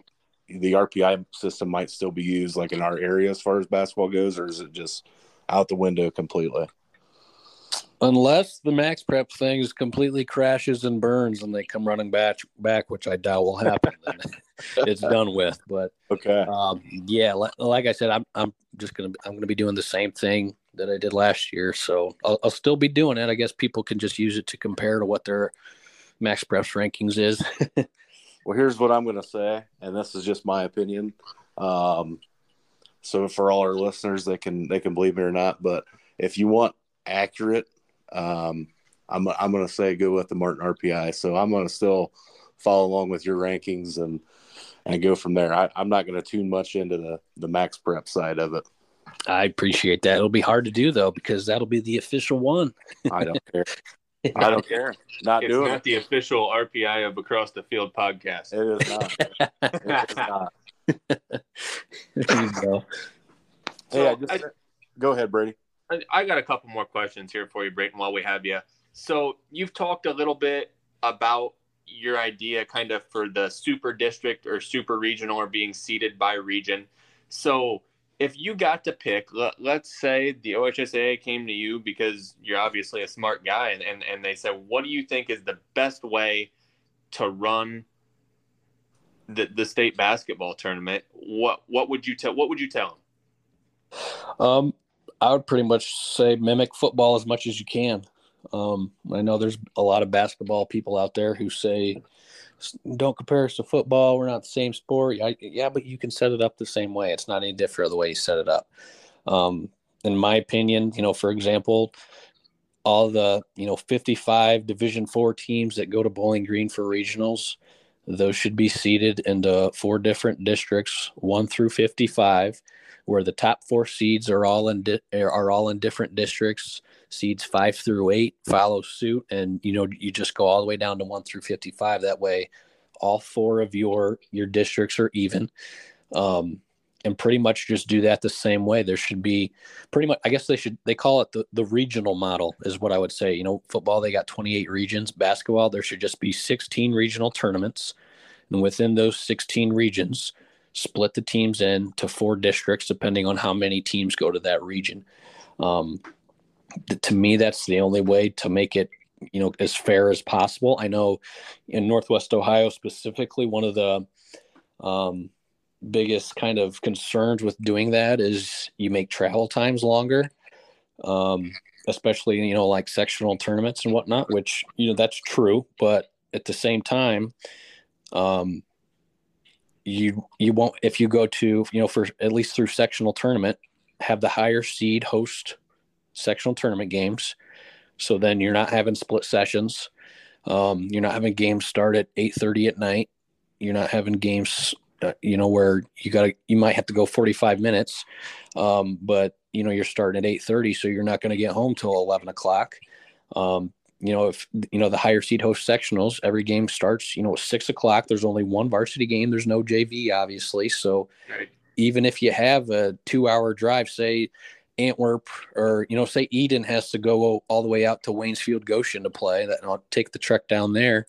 the RPI system might still be used like in our area as far as basketball goes, or is it just out the window completely? Unless the max prep thing is completely crashes and burns and they come running back back, which I doubt will happen, *laughs* then it's done with. But okay, um, yeah, like, like, I said, I'm I'm just gonna I'm gonna be doing the same thing that I did last year, so I'll, I'll still be doing it. I guess people can just use it to compare to what their max preps rankings is. *laughs* well, here's what I'm gonna say, and this is just my opinion. Um, so for all our listeners, they can they can believe me or not, but if you want accurate um, I'm I'm going to say go with the Martin RPI. So I'm going to still follow along with your rankings and and go from there. I, am not going to tune much into the the max prep side of it. I appreciate that. It'll be hard to do though because that'll be the official one. *laughs* I don't care. *laughs* I don't care. Not it's doing not it. the official RPI of Across the Field podcast. It is not. *laughs* it is not. there you go. Hey, so I just, I, go ahead, Brady. I got a couple more questions here for you, Brayton, while we have you. So you've talked a little bit about your idea kind of for the super district or super regional or being seated by region. So if you got to pick, let, us say the OHSAA came to you because you're obviously a smart guy and, and, and they said, what do you think is the best way to run the, the state basketball tournament? What, what would you tell, what would you tell them? Um, I would pretty much say mimic football as much as you can. Um, I know there's a lot of basketball people out there who say, "Don't compare us to football. We're not the same sport." Yeah, yeah, but you can set it up the same way. It's not any different the way you set it up. Um, in my opinion, you know, for example, all the you know 55 Division Four teams that go to Bowling Green for regionals, those should be seated into four different districts, one through 55 where the top four seeds are all in di- are all in different districts. Seeds five through eight follow suit, and you know you just go all the way down to one through fifty five. That way, all four of your your districts are even. Um, and pretty much just do that the same way. There should be pretty much, I guess they should, they call it the, the regional model, is what I would say. You know, football, they got 28 regions. Basketball, there should just be 16 regional tournaments. And within those 16 regions, split the teams into four districts depending on how many teams go to that region. Um, to me, that's the only way to make it, you know, as fair as possible. I know in Northwest Ohio specifically, one of the um, biggest kind of concerns with doing that is you make travel times longer. Um, especially you know like sectional tournaments and whatnot which you know that's true but at the same time um, you you won't if you go to you know for at least through sectional tournament have the higher seed host sectional tournament games. So then you're not having split sessions. Um, you're not having games start at 8.30 at night. You're not having games uh, you know where you got to you might have to go 45 minutes. Um, but you know you're starting at 8.30 so you're not going to get home till 11 o'clock. Um, you know, if you know the higher seed host sectionals, every game starts, you know, at six o'clock. There's only one varsity game. There's no JV, obviously. So Right. even if you have a two-hour drive, say Antwerp or you know, say Edon has to go all the way out to Waynesfield Goshen to play, that I'll take the trek down there.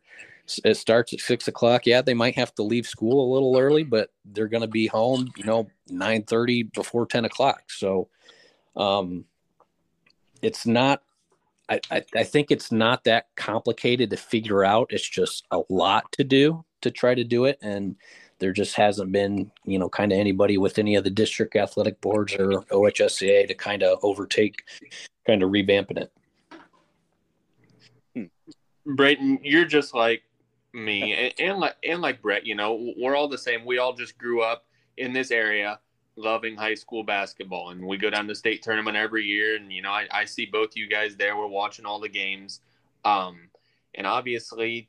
It starts at six o'clock. Yeah, they might have to leave school a little early, but they're going to be home, you know, nine thirty before ten o'clock. So, um, it's not I, I, I think it's not that complicated to figure out. It's just a lot to do to try to do it. And there just hasn't been, you know, kind of anybody with any of the district athletic boards or OHSCA to kind of overtake, kind of revamping it. Hmm. Brayton, you're just like me, and, and like and like Brett. You know, we're all the same. We all just grew up in this area, loving high school basketball, and we go down to state tournament every year. And you know, I, I see both you guys there. We're watching all the games, um, and obviously,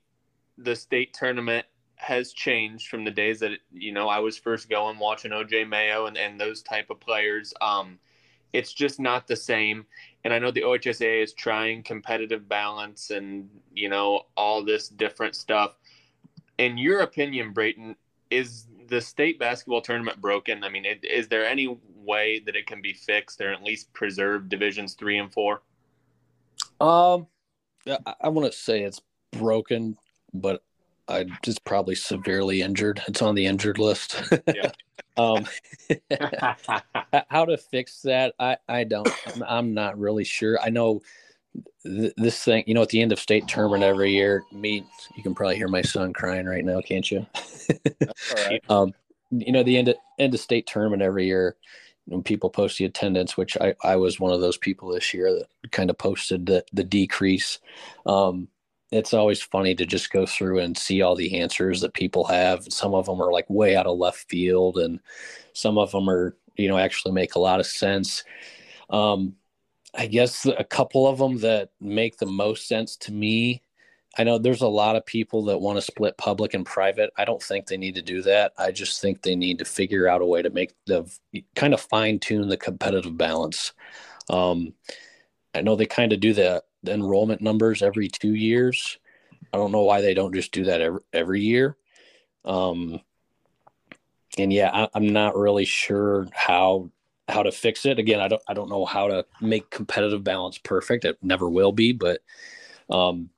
the state tournament has changed from the days that you know I was first going watching OJ Mayo and, and those type of players. Um, it's just not the same and I know the OHSA is trying competitive balance and you know all this different stuff. In your opinion, Brayton, is the state basketball tournament broken? I mean, it, is there any way that it can be fixed or at least preserve divisions three and four? Um, I, I wouldn't say it's broken, but I just probably severely injured. It's on the injured list. Yeah. *laughs* um, *laughs* *laughs* how to fix that? I I don't. I'm, I'm not really sure. I know th- this thing. You know, at the end of state tournament every year, me. You can probably hear my son crying right now, can't you? Right. *laughs* um, you know, the end of, end of state tournament every year, when people post the attendance, which I, I was one of those people this year that kind of posted the, the decrease. Um, it's always funny to just go through and see all the answers that people have. Some of them are like way out of left field, and some of them are, you know, actually make a lot of sense. Um, I guess a couple of them that make the most sense to me I know there's a lot of people that want to split public and private. I don't think they need to do that. I just think they need to figure out a way to make the kind of fine tune the competitive balance. Um, I know they kind of do the, the enrollment numbers every two years. I don't know why they don't just do that every, every year. Um, and yeah, I, I'm not really sure how how to fix it. Again, I don't I don't know how to make competitive balance perfect. It never will be, but um,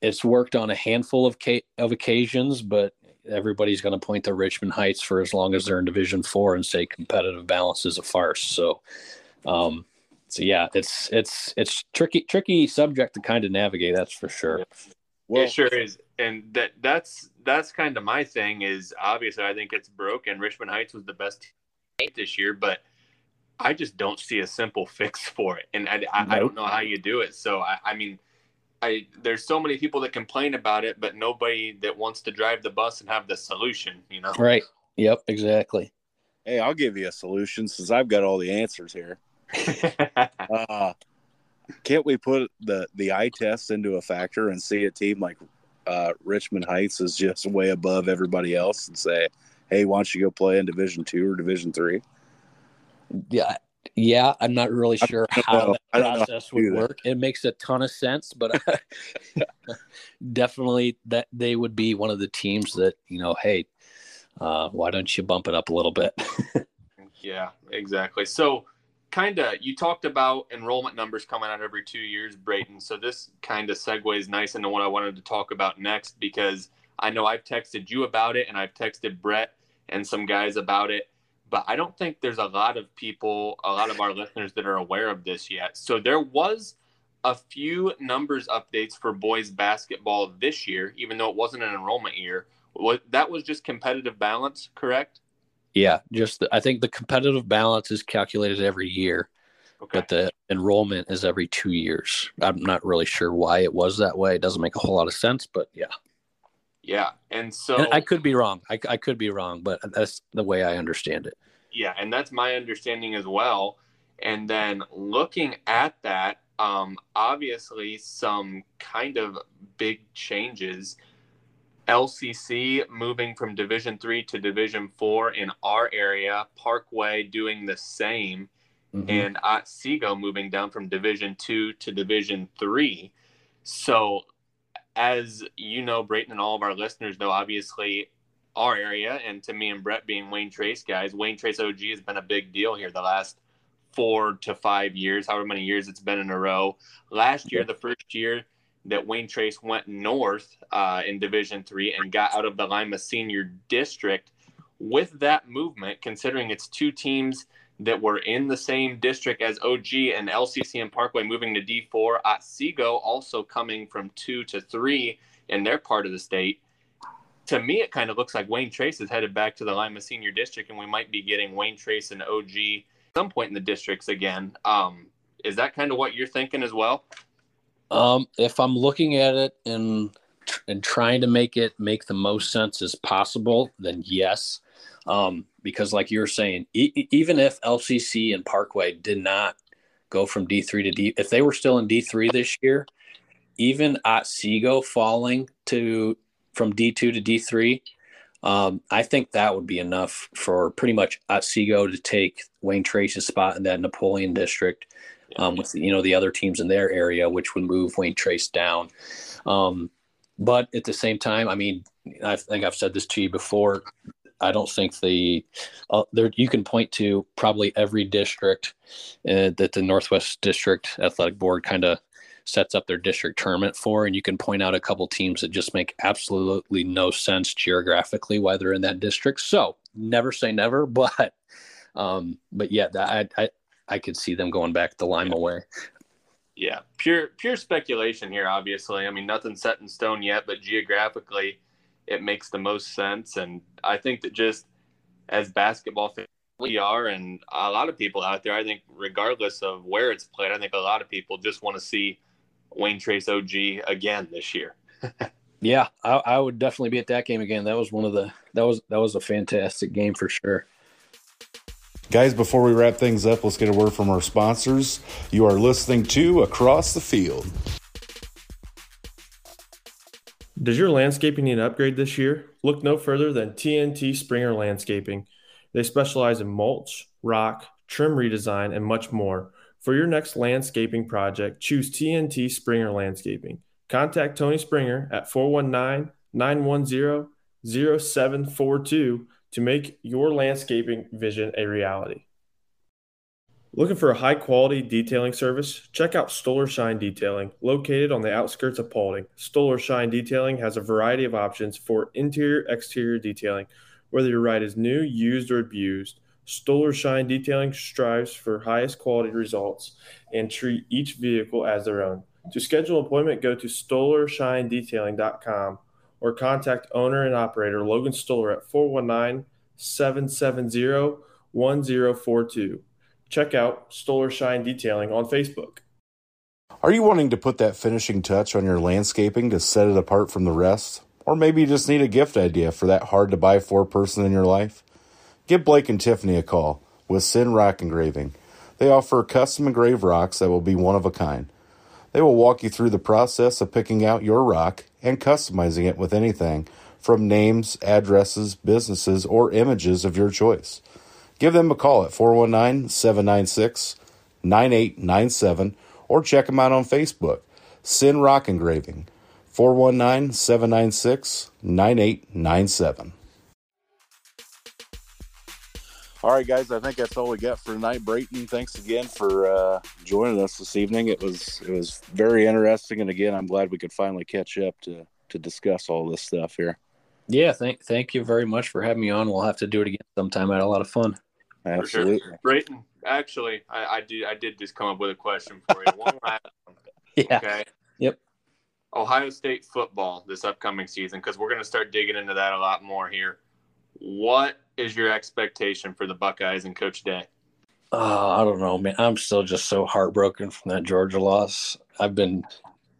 it's worked on a handful of ca- of occasions, but everybody's going to point to Richmond Heights for as long as they're in Division Four and say competitive balance is a farce. So, um, so yeah, it's it's it's tricky tricky subject to kind of navigate. That's for sure. it sure is, and that that's that's kind of my thing. Is obviously I think it's broken. Richmond Heights was the best this year, but I just don't see a simple fix *laughs* for it, and I, I, I don't know how you do it. So I, I mean, I there's so many people that complain about it, but nobody that wants to drive the bus and have the solution. You know, Right. Yep. Exactly. Hey, I'll give you a solution since I've got all the answers here. *laughs* Uh, can't we put the the eye test into a factor and see a team like uh, Richmond Heights is just way above everybody else and say, "Hey, why don't you go play in Division Two or Division Three? Yeah. Yeah, I'm not really sure how know. that I don't know how process would that. work. It makes a ton of sense, but *laughs* definitely that they would be one of the teams that you know, hey, uh, why don't you bump it up a little bit? *laughs* Yeah, exactly. So, kind of, you talked about enrollment numbers coming out every two years, Brayton. So, this kind of segues nice into what I wanted to talk about next because I know I've texted you about it and I've texted Brett and some guys about it, but I don't think there's a lot of people, a lot of our listeners that are aware of this yet. So, there was a few numbers updates for boys basketball this year, even though it wasn't an enrollment year. That was just competitive balance, correct? yeah, just the, I think the competitive balance is calculated every year, Okay. but the enrollment is every two years. I'm not really sure why it was that way. It doesn't make a whole lot of sense, but yeah, Yeah, and so and I could be wrong. I, I could be wrong, but that's the way I understand it. yeah, and that's my understanding as well. And then looking at that, um, obviously some kind of big changes. LCC moving from Division three to Division four in our area. Parkway doing the same, Mhm. and Otsego moving down from Division two to Division three. So, as you know, Brayton and all of our listeners know, obviously, our area, and to me and Brett being Wayne Trace guys, Wayne Trace OG has been a big deal here the last four to five years, however many years it's been in a row. Last year, the first year that Wayne Trace went north uh, in Division Three and got out of the Lima Senior District. With that movement, considering it's two teams that were in the same district as OG and LCC and Parkway moving to D4, Otsego also coming from two to three in their part of the state. To me, it kind of looks like Wayne Trace is headed back to the Lima Senior District, and we might be getting Wayne Trace and OG some point in the districts again. Um, is that kind of what you're thinking as well? Um, if I'm looking at it and and trying to make it make the most sense as possible, then yes. Um, because like you're saying, e- even if LCC and Parkway did not go from D3 to D, if they were still in D3 this year, even Otsego falling to from D2 to D3, um, I think that would be enough for pretty much Otsego to take Wayne Trace's spot in that Napoleon district um, with you know the other teams in their area, which would move Wayne Trace down. Um, but at the same time, I mean, I think I've said this to you before. I don't think the uh, there you can point to probably every district uh, that the Northwest District Athletic Board kind of sets up their district tournament for, and you can point out a couple teams that just make absolutely no sense geographically why they're in that district. So never say never, *laughs* but um, but yeah, I, I I could see them going back the Lima way. Yeah, pure pure speculation here. Obviously, I mean nothing's set in stone yet, but geographically, it makes the most sense. And I think that just as basketball fans we are, and a lot of people out there, I think regardless of where it's played, I think a lot of people just want to see Wayne Trace OG again this year. *laughs* yeah, I, I would definitely be at that game again. That was one of the that was that was a fantastic game for sure. Guys, before we wrap things up, let's get a word from our sponsors. You are listening to Across the Field. Does your landscaping need an upgrade this year? Look no further than TNT Springer Landscaping. They specialize in mulch, rock, trim redesign, and much more. For your next landscaping project, choose TNT Springer Landscaping. Contact Tony Springer at 419 910 0742 to make your landscaping vision a reality. Looking for a high quality detailing service? Check out Stoller Shine Detailing, located on the outskirts of Paulding. Stoller Shine Detailing has a variety of options for interior exterior detailing, whether your ride is new, used, or abused. Stoller Shine Detailing strives for highest quality results and treat each vehicle as their own. To schedule an appointment, go to StollerShineDetailing.com or contact owner and operator Logan Stoller at 419 770 1042. Check out Stoller Shine Detailing on Facebook. Are you wanting to put that finishing touch on your landscaping to set it apart from the rest? Or maybe you just need a gift idea for that hard to buy for person in your life? Give Blake and Tiffany a call with Sin Rock Engraving. They offer custom engraved rocks that will be one of a kind. They will walk you through the process of picking out your rock and customizing it with anything from names, addresses, businesses, or images of your choice. Give them a call at 419 796 9897 or check them out on Facebook. Sin Rock Engraving, 419 796 9897. All right, guys. I think that's all we got for tonight. Brayton, thanks again for uh, joining us this evening. It was it was very interesting, and again, I'm glad we could finally catch up to to discuss all this stuff here. Yeah, thank thank you very much for having me on. We'll have to do it again sometime. I had a lot of fun. Absolutely, sure. Brayton. Actually, I, I did I did just come up with a question for you. One last *laughs* one. Yeah. Okay. Yep. Ohio State football this upcoming season because we're going to start digging into that a lot more here. What is your expectation for the Buckeyes and Coach Day? Oh, I don't know, man. I'm still just so heartbroken from that Georgia loss. I've been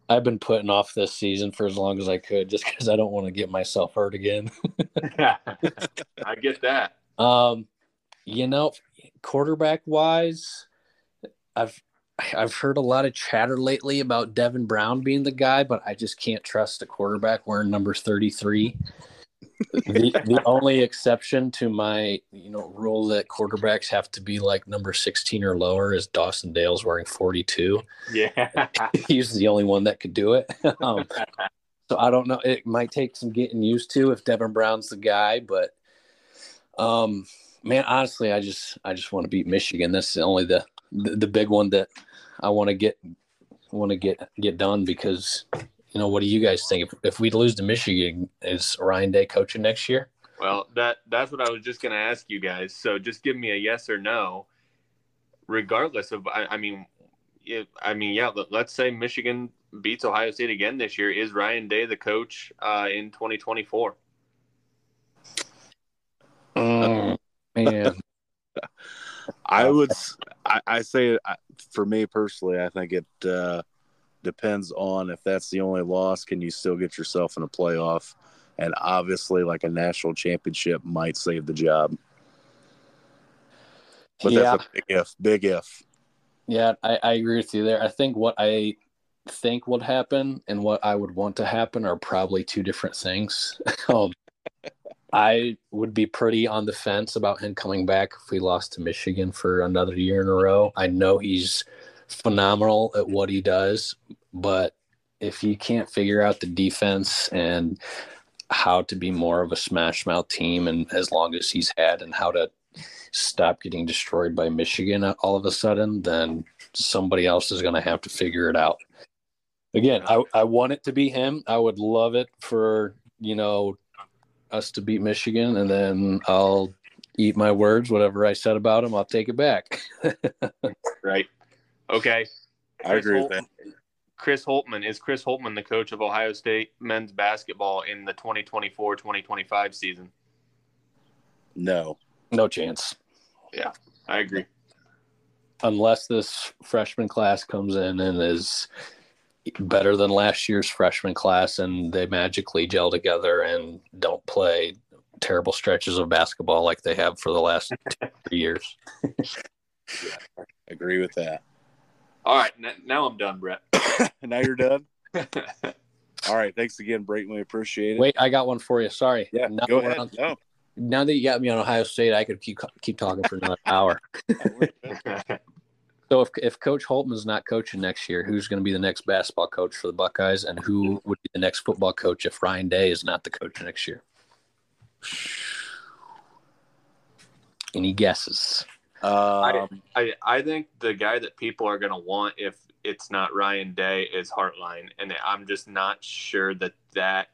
I've been putting off this season for as long as I could just because I don't want to get myself hurt again. *laughs* I get that. *laughs* Um, you know, quarterback wise, I've I've heard a lot of chatter lately about Devin Brown being the guy, but I just can't trust a quarterback wearing number 33. The *laughs* the only exception to my you know rule that quarterbacks have to be like number 16 or lower is Dawson Dale's wearing 42. Yeah. *laughs* He's the only one that could do it. *laughs* um, so I don't know. It might take some getting used to if Devin Brown's the guy, but um, man, honestly, I just I just want to beat Michigan. That's the only the the, the big one that I want to get want to get get done because you know what do you guys think if, if we lose to Michigan is Ryan Day coaching next year? Well, that that's what I was just going to ask you guys. So just give me a yes or no, regardless of. I, I mean, it, I mean, yeah. Let, let's say Michigan beats Ohio State again this year. Is Ryan Day the coach uh, in 2024? Oh *laughs* man, I would. I say I- for me personally, I think it uh, depends on if that's the only loss. Can you still get yourself in a playoff? And obviously, like a national championship might save the job. But yeah, that's a big if. Big if. yeah, I, I agree with you there. I think what I think would happen and what I would want to happen are probably two different things. *laughs* um, I would be pretty on the fence about him coming back if we lost to Michigan for another year in a row. I know he's phenomenal at what he does, but if you can't figure out the defense and how to be more of a smash mouth team, and as long as he's had, and how to stop getting destroyed by Michigan all of a sudden, then somebody else is going to have to figure it out. Again, I, I want it to be him. I would love it for, you know, us to beat Michigan, and then I'll eat my words. Whatever I said about him, I'll take it back. *laughs* Right. Okay. I agree with that. Chris Holtmann is Chris Holtmann the coach of Ohio State men's basketball in the 2024-2025 season. No. no chance. Yeah, I agree. Unless this freshman class comes in and is better than last year's freshman class and they magically gel together and don't play terrible stretches of basketball like they have for the last two, *laughs* three years. Agree with that. All right, n- now I'm done, Brett. *coughs* now you're done. *laughs* All right. Thanks again, Brayton. We appreciate it. Wait, I got one for you. Sorry. Yeah. Now go ahead. on- No. now that you got me on Ohio State, I could keep keep talking for another hour. *laughs* So if if Coach Holtmann's not coaching next year, who's going to be the next basketball coach for the Buckeyes, and who would be the next football coach if Ryan Day is not the coach next year? Any guesses? Um, I, I think the guy that people are going to want if it's not Ryan Day is Hartline, and I'm just not sure that that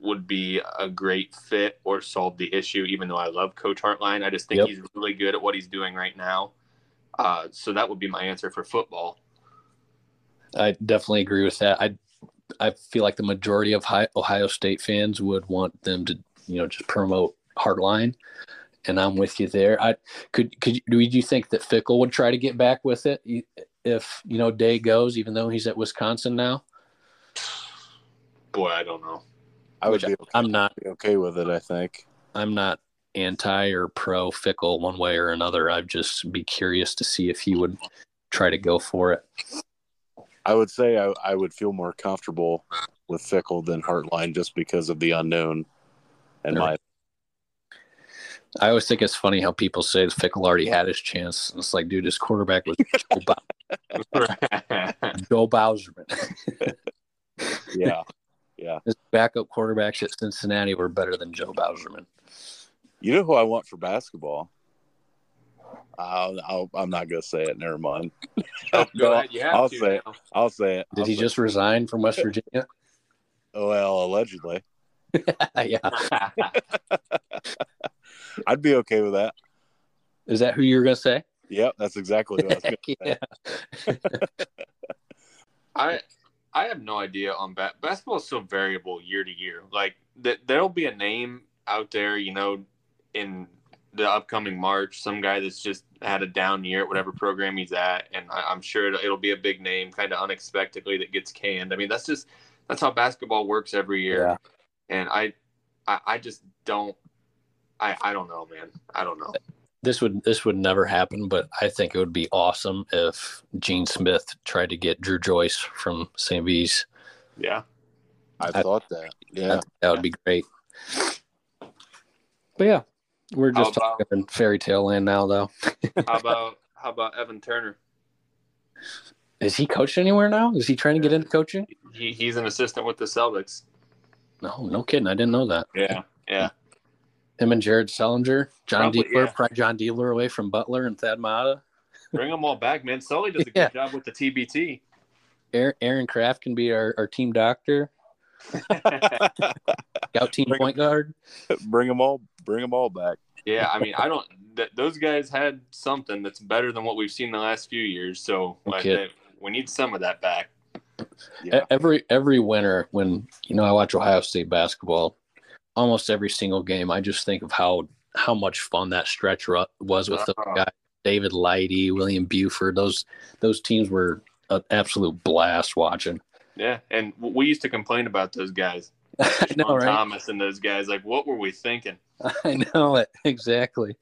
would be a great fit or solve the issue. Even though I love Coach Hartline, I just think Yep. he's really good at what he's doing right now. Uh, so that would be my answer for football. I definitely agree with that. I I feel like the majority of Ohio State fans would want them to, you know, just promote Hartline, and I'm with you there. I could could do you think that Fickell would try to get back with it if you know Day goes, even though he's at Wisconsin now? Boy, I don't know. I would be okay, I'm not. be okay with it. I think. I'm not anti or pro Fickell one way or another. I'd just be curious to see if he would try to go for it. I would say I, I would feel more comfortable with Fickell than Hartline just because of the unknown. And my I always think it's funny how people say Fickell already had his chance. It's like, dude, his quarterback was Joe, Bow- *laughs* *laughs* Joe Bauserman. *laughs* yeah, yeah. His backup quarterbacks at Cincinnati were better than Joe Bauserman. You know who I want for basketball? I'll, I'll, I'm not gonna say it. Never mind. Oh, go No, ahead. You have I'll to say it. I'll say it. Did I'll he say just resign from West Virginia? it. Well, allegedly. yeah. *laughs* I'd be okay with that. Is that who you were going to say? Yep, that's exactly what I was gonna *laughs* say. yeah. I I have no idea on bat. Basketball is so variable year to year. Like that, there'll be a name out there, you know, in the upcoming March, some guy that's just had a down year at whatever program he's at, and I, I'm sure it'll, it'll be a big name, kind of unexpectedly that gets canned. I mean, that's just that's how basketball works every year, Yeah. and I, I I just don't. I, I don't know, man. I don't know. This would this would never happen, but I think it would be awesome if Gene Smith tried to get Dru Joyce from St. V's. Yeah. I I- thought that. Yeah, That, that would be great. But yeah, we're just about- talking fairy tale land now, though. How *laughs* about how about Evan Turner? Is he coached anywhere now? Is he trying to get into coaching? He, he's an assistant with the Celtics. No, no kidding. I didn't know that. Yeah, yeah. Him and Jared Sullinger, John Probably, Diebler, yeah. probably Jon Diebler away from Butler and Thad Matta. Bring them all back, man. Sully does a *laughs* good job with the TBT. Aaron, Aaron Craft can be our, our team doctor, *laughs* scout team Bring- point guard. bring them all, bring them all back. yeah, I mean, I don't. Th- those guys had something that's better than what we've seen the last few years. So No I kid. we need some of that back. Yeah. Every every winter, when you know I watch Ohio State basketball, almost every single game, I just think of how how much fun that stretch ru- was with those Uh-huh. guys. David Lighty, William Buford. Those those teams were an absolute blast watching. Yeah, and we used to complain about those guys, *laughs* I know, Sean right? Thomas and those guys. Like, what were we thinking? *laughs* I know it exactly.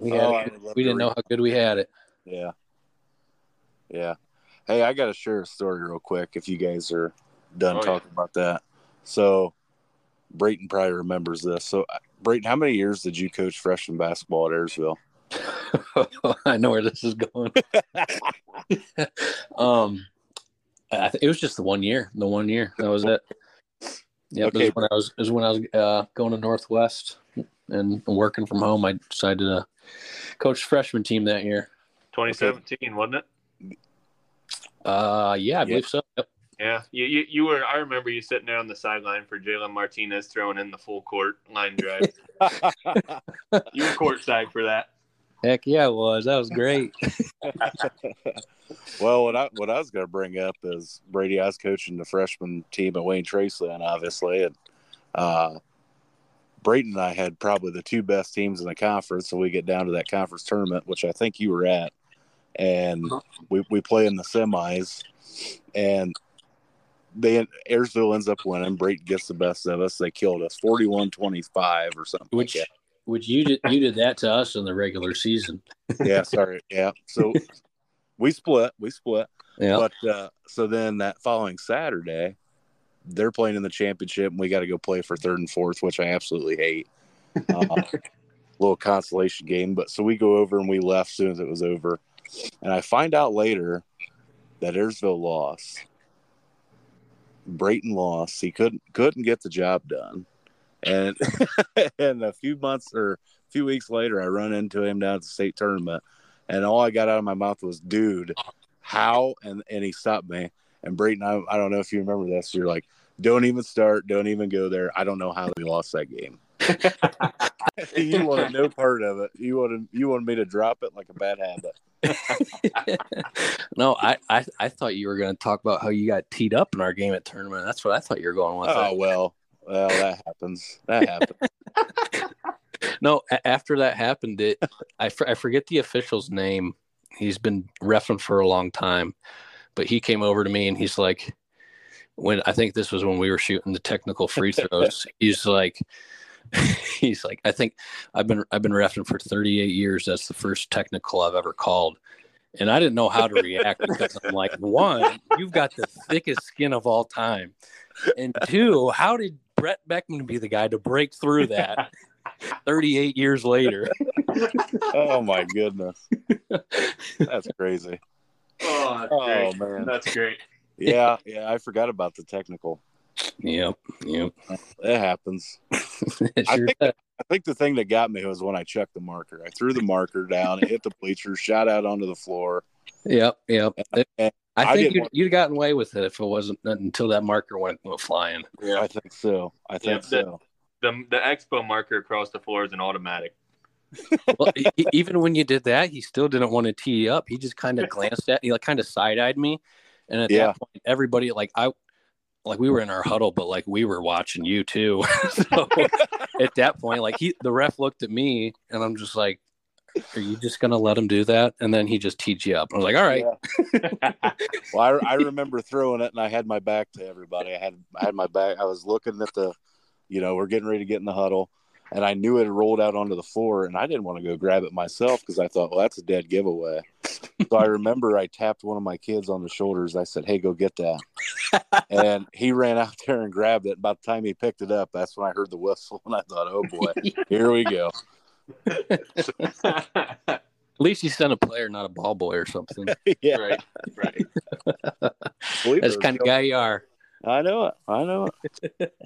We, Oh, it I good. would love we didn't know how good we had it. Yeah. Yeah. Hey, I got to share a story real quick if you guys are done Oh, yeah. talking about that. So, Brayton probably remembers this. So, uh, Brayton, how many years did you coach freshman basketball at Ayersville? *laughs* I know where this is going. *laughs* um, I th- it was just the one year. The one year that was it. Yeah, Okay. it was when I was it was when I was uh, going to Northwest and working from home. I decided to coach freshman team that year. 2017, wasn't it? Uh, yeah, I believe so. Yep. Yeah, you, you you were. I remember you sitting there on the sideline for Jalen Martinez throwing in the full court line drive. *laughs* you were courtside for that. Heck yeah, it was. That was great. *laughs* *laughs* well, what I what I was going to bring up is Brady. I was coaching the freshman team at Wayne Traceland, obviously, and uh, Brayton and I had probably the two best teams in the conference. So we get down to that conference tournament, which I think you were at, and we we play in the semis, and they Ayersville ends up winning. Brayton gets the best of us. They killed us 41-25 or something. Which like which you did you did that to us in the regular season. yeah, sorry, yeah. So we split. We split. Yeah. But uh, so then that following Saturday, they're playing in the championship, and we got to go play for third and fourth, which I absolutely hate. Uh, *laughs* little consolation game, but so we go over and we left as soon as it was over, and I find out later that Ayersville lost. Brayton lost. He couldn't couldn't get the job done, and *laughs* and a few months or a few weeks later, I run into him down at the state tournament, and all I got out of my mouth was "dude." how and and he stopped me and Brayton I, I don't know if you remember this you're like don't even start don't even go there I don't know how we lost that game you *laughs* wanted no part of it you wanted you wanted me to drop it like a bad habit *laughs* no, I, I I thought you were going to talk about how you got teed up in our game at tournament. That's what I thought you were going with. oh well well that happens that happens *laughs* No, a- after that happened, it I, for, I forget the official's name. He's been refing for a long time, but he came over to me and he's like, when I think this was when we were shooting the technical free throws. he's like, *laughs* he's like, I think I've been I've been refing for 38 years. That's the first technical I've ever called. And I didn't know how to react because I'm like, one, you've got the thickest skin of all time. And two, how did Brett Beckman be the guy to break through that *laughs* 38 years later? oh my goodness that's crazy Oh, that's oh man That's great. yeah yeah I forgot about the technical Yep, yep. it happens *laughs* It I think. I think the thing that got me was when I checked the marker. I threw the marker down, it hit the bleachers, shot out onto the floor. Yep, yep. It- And I I think didn't you'd, want- you'd gotten away with it if it wasn't uh, until that marker went, went flying. Yeah, I think so. I think Yeah, that- so. The the expo marker across the floor is an automatic. *laughs* Well, e- e- even when you did that, he still didn't want to tee up. He just kind of glanced at, he like kind of side eyed me, and at Yeah. that point, everybody like I, like we were in our huddle, but like we were watching you too. *laughs* so at that point, like he, the ref looked at me, and I'm just like, "Are you just gonna let him do that?" And then he just teed you up. I was like, "All right." *laughs* Well, I, I remember throwing it, and I had my back to everybody. I had I had my back. I was looking at the, you know, we're getting ready to get in the huddle, and I knew it had rolled out onto the floor, and I didn't want to go grab it myself because I thought, well, that's a dead giveaway. so I remember I tapped one of my kids on the shoulders. I said, "Hey, go get that," and he ran out there and grabbed it. By the time he picked it up, that's when I heard the whistle, and I thought, "Oh boy, *laughs* here we go." At least you sent a player, not a ball boy or something. *laughs* yeah, right, right. That's the kind of guy you are. I know it. I know it. *laughs*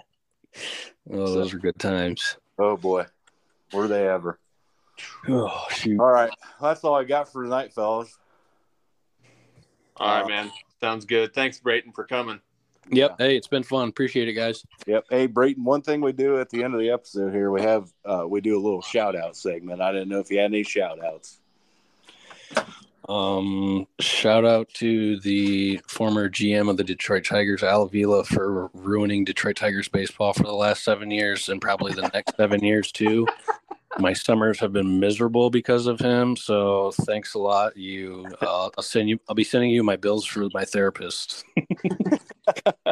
Oh, those are good times. Oh boy, were they ever? Oh shoot. All right, that's all I got for tonight, fellas. All right, man. Sounds good. Thanks, Brayton, for coming. Yep. Hey, it's been fun. Appreciate it, guys. Yep. Hey, Brayton. One thing we do at the end of the episode here, we have uh, we do a little shout out segment. I didn't know if you had any shout outs. Um, shout out to the former GM of the Detroit Tigers, Al Avila, for ruining Detroit Tigers baseball for the last seven years and probably the next seven years too. My summers have been miserable because of him. So thanks a lot. You, uh, I'll send you. I'll be sending you my bills for my therapist. I,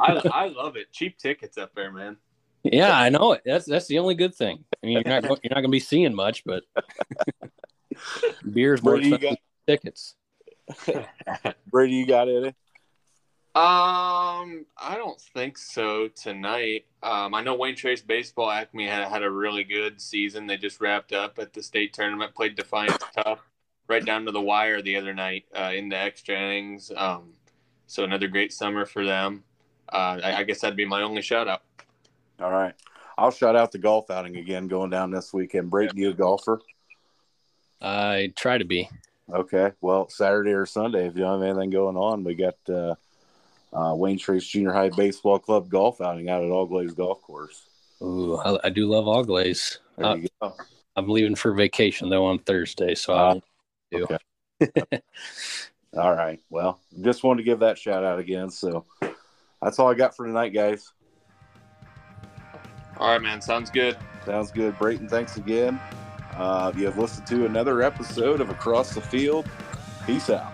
*laughs* I love it. Cheap tickets up there, man. yeah, I know it. That's that's the only good thing. I mean, you're not you're not going to be seeing much, but *laughs* beer's more expensive than tickets. *laughs* Brady, you got it? Um, I don't think so tonight. Um, I know Wayne Trace Baseball Acme had, had a really good season. They just wrapped up at the state tournament, played Defiance *laughs* tough, right down to the wire the other night uh, in the extra innings. Um, so another great summer for them. Uh, I, I guess that'd be my only shout out. All right. I'll shout out the golf outing again going down this weekend. Brayton, you a golfer? I try to be. Okay. Well, Saturday or Sunday, if you don't have anything going on, we got uh, uh, Wayne Trace Junior High Baseball Club golf outing out at Auglaize Golf Course. Ooh, I, I do love Auglaize. Uh. I'm leaving for vacation though on Thursday, so Ah, I won't do. okay. *laughs* All right. Well, just wanted to give that shout out again. So that's all I got for tonight, guys. All right, man. Sounds good. Sounds good. Brayton, thanks again. Uh, you have listened to another episode of Across the Field. Peace out.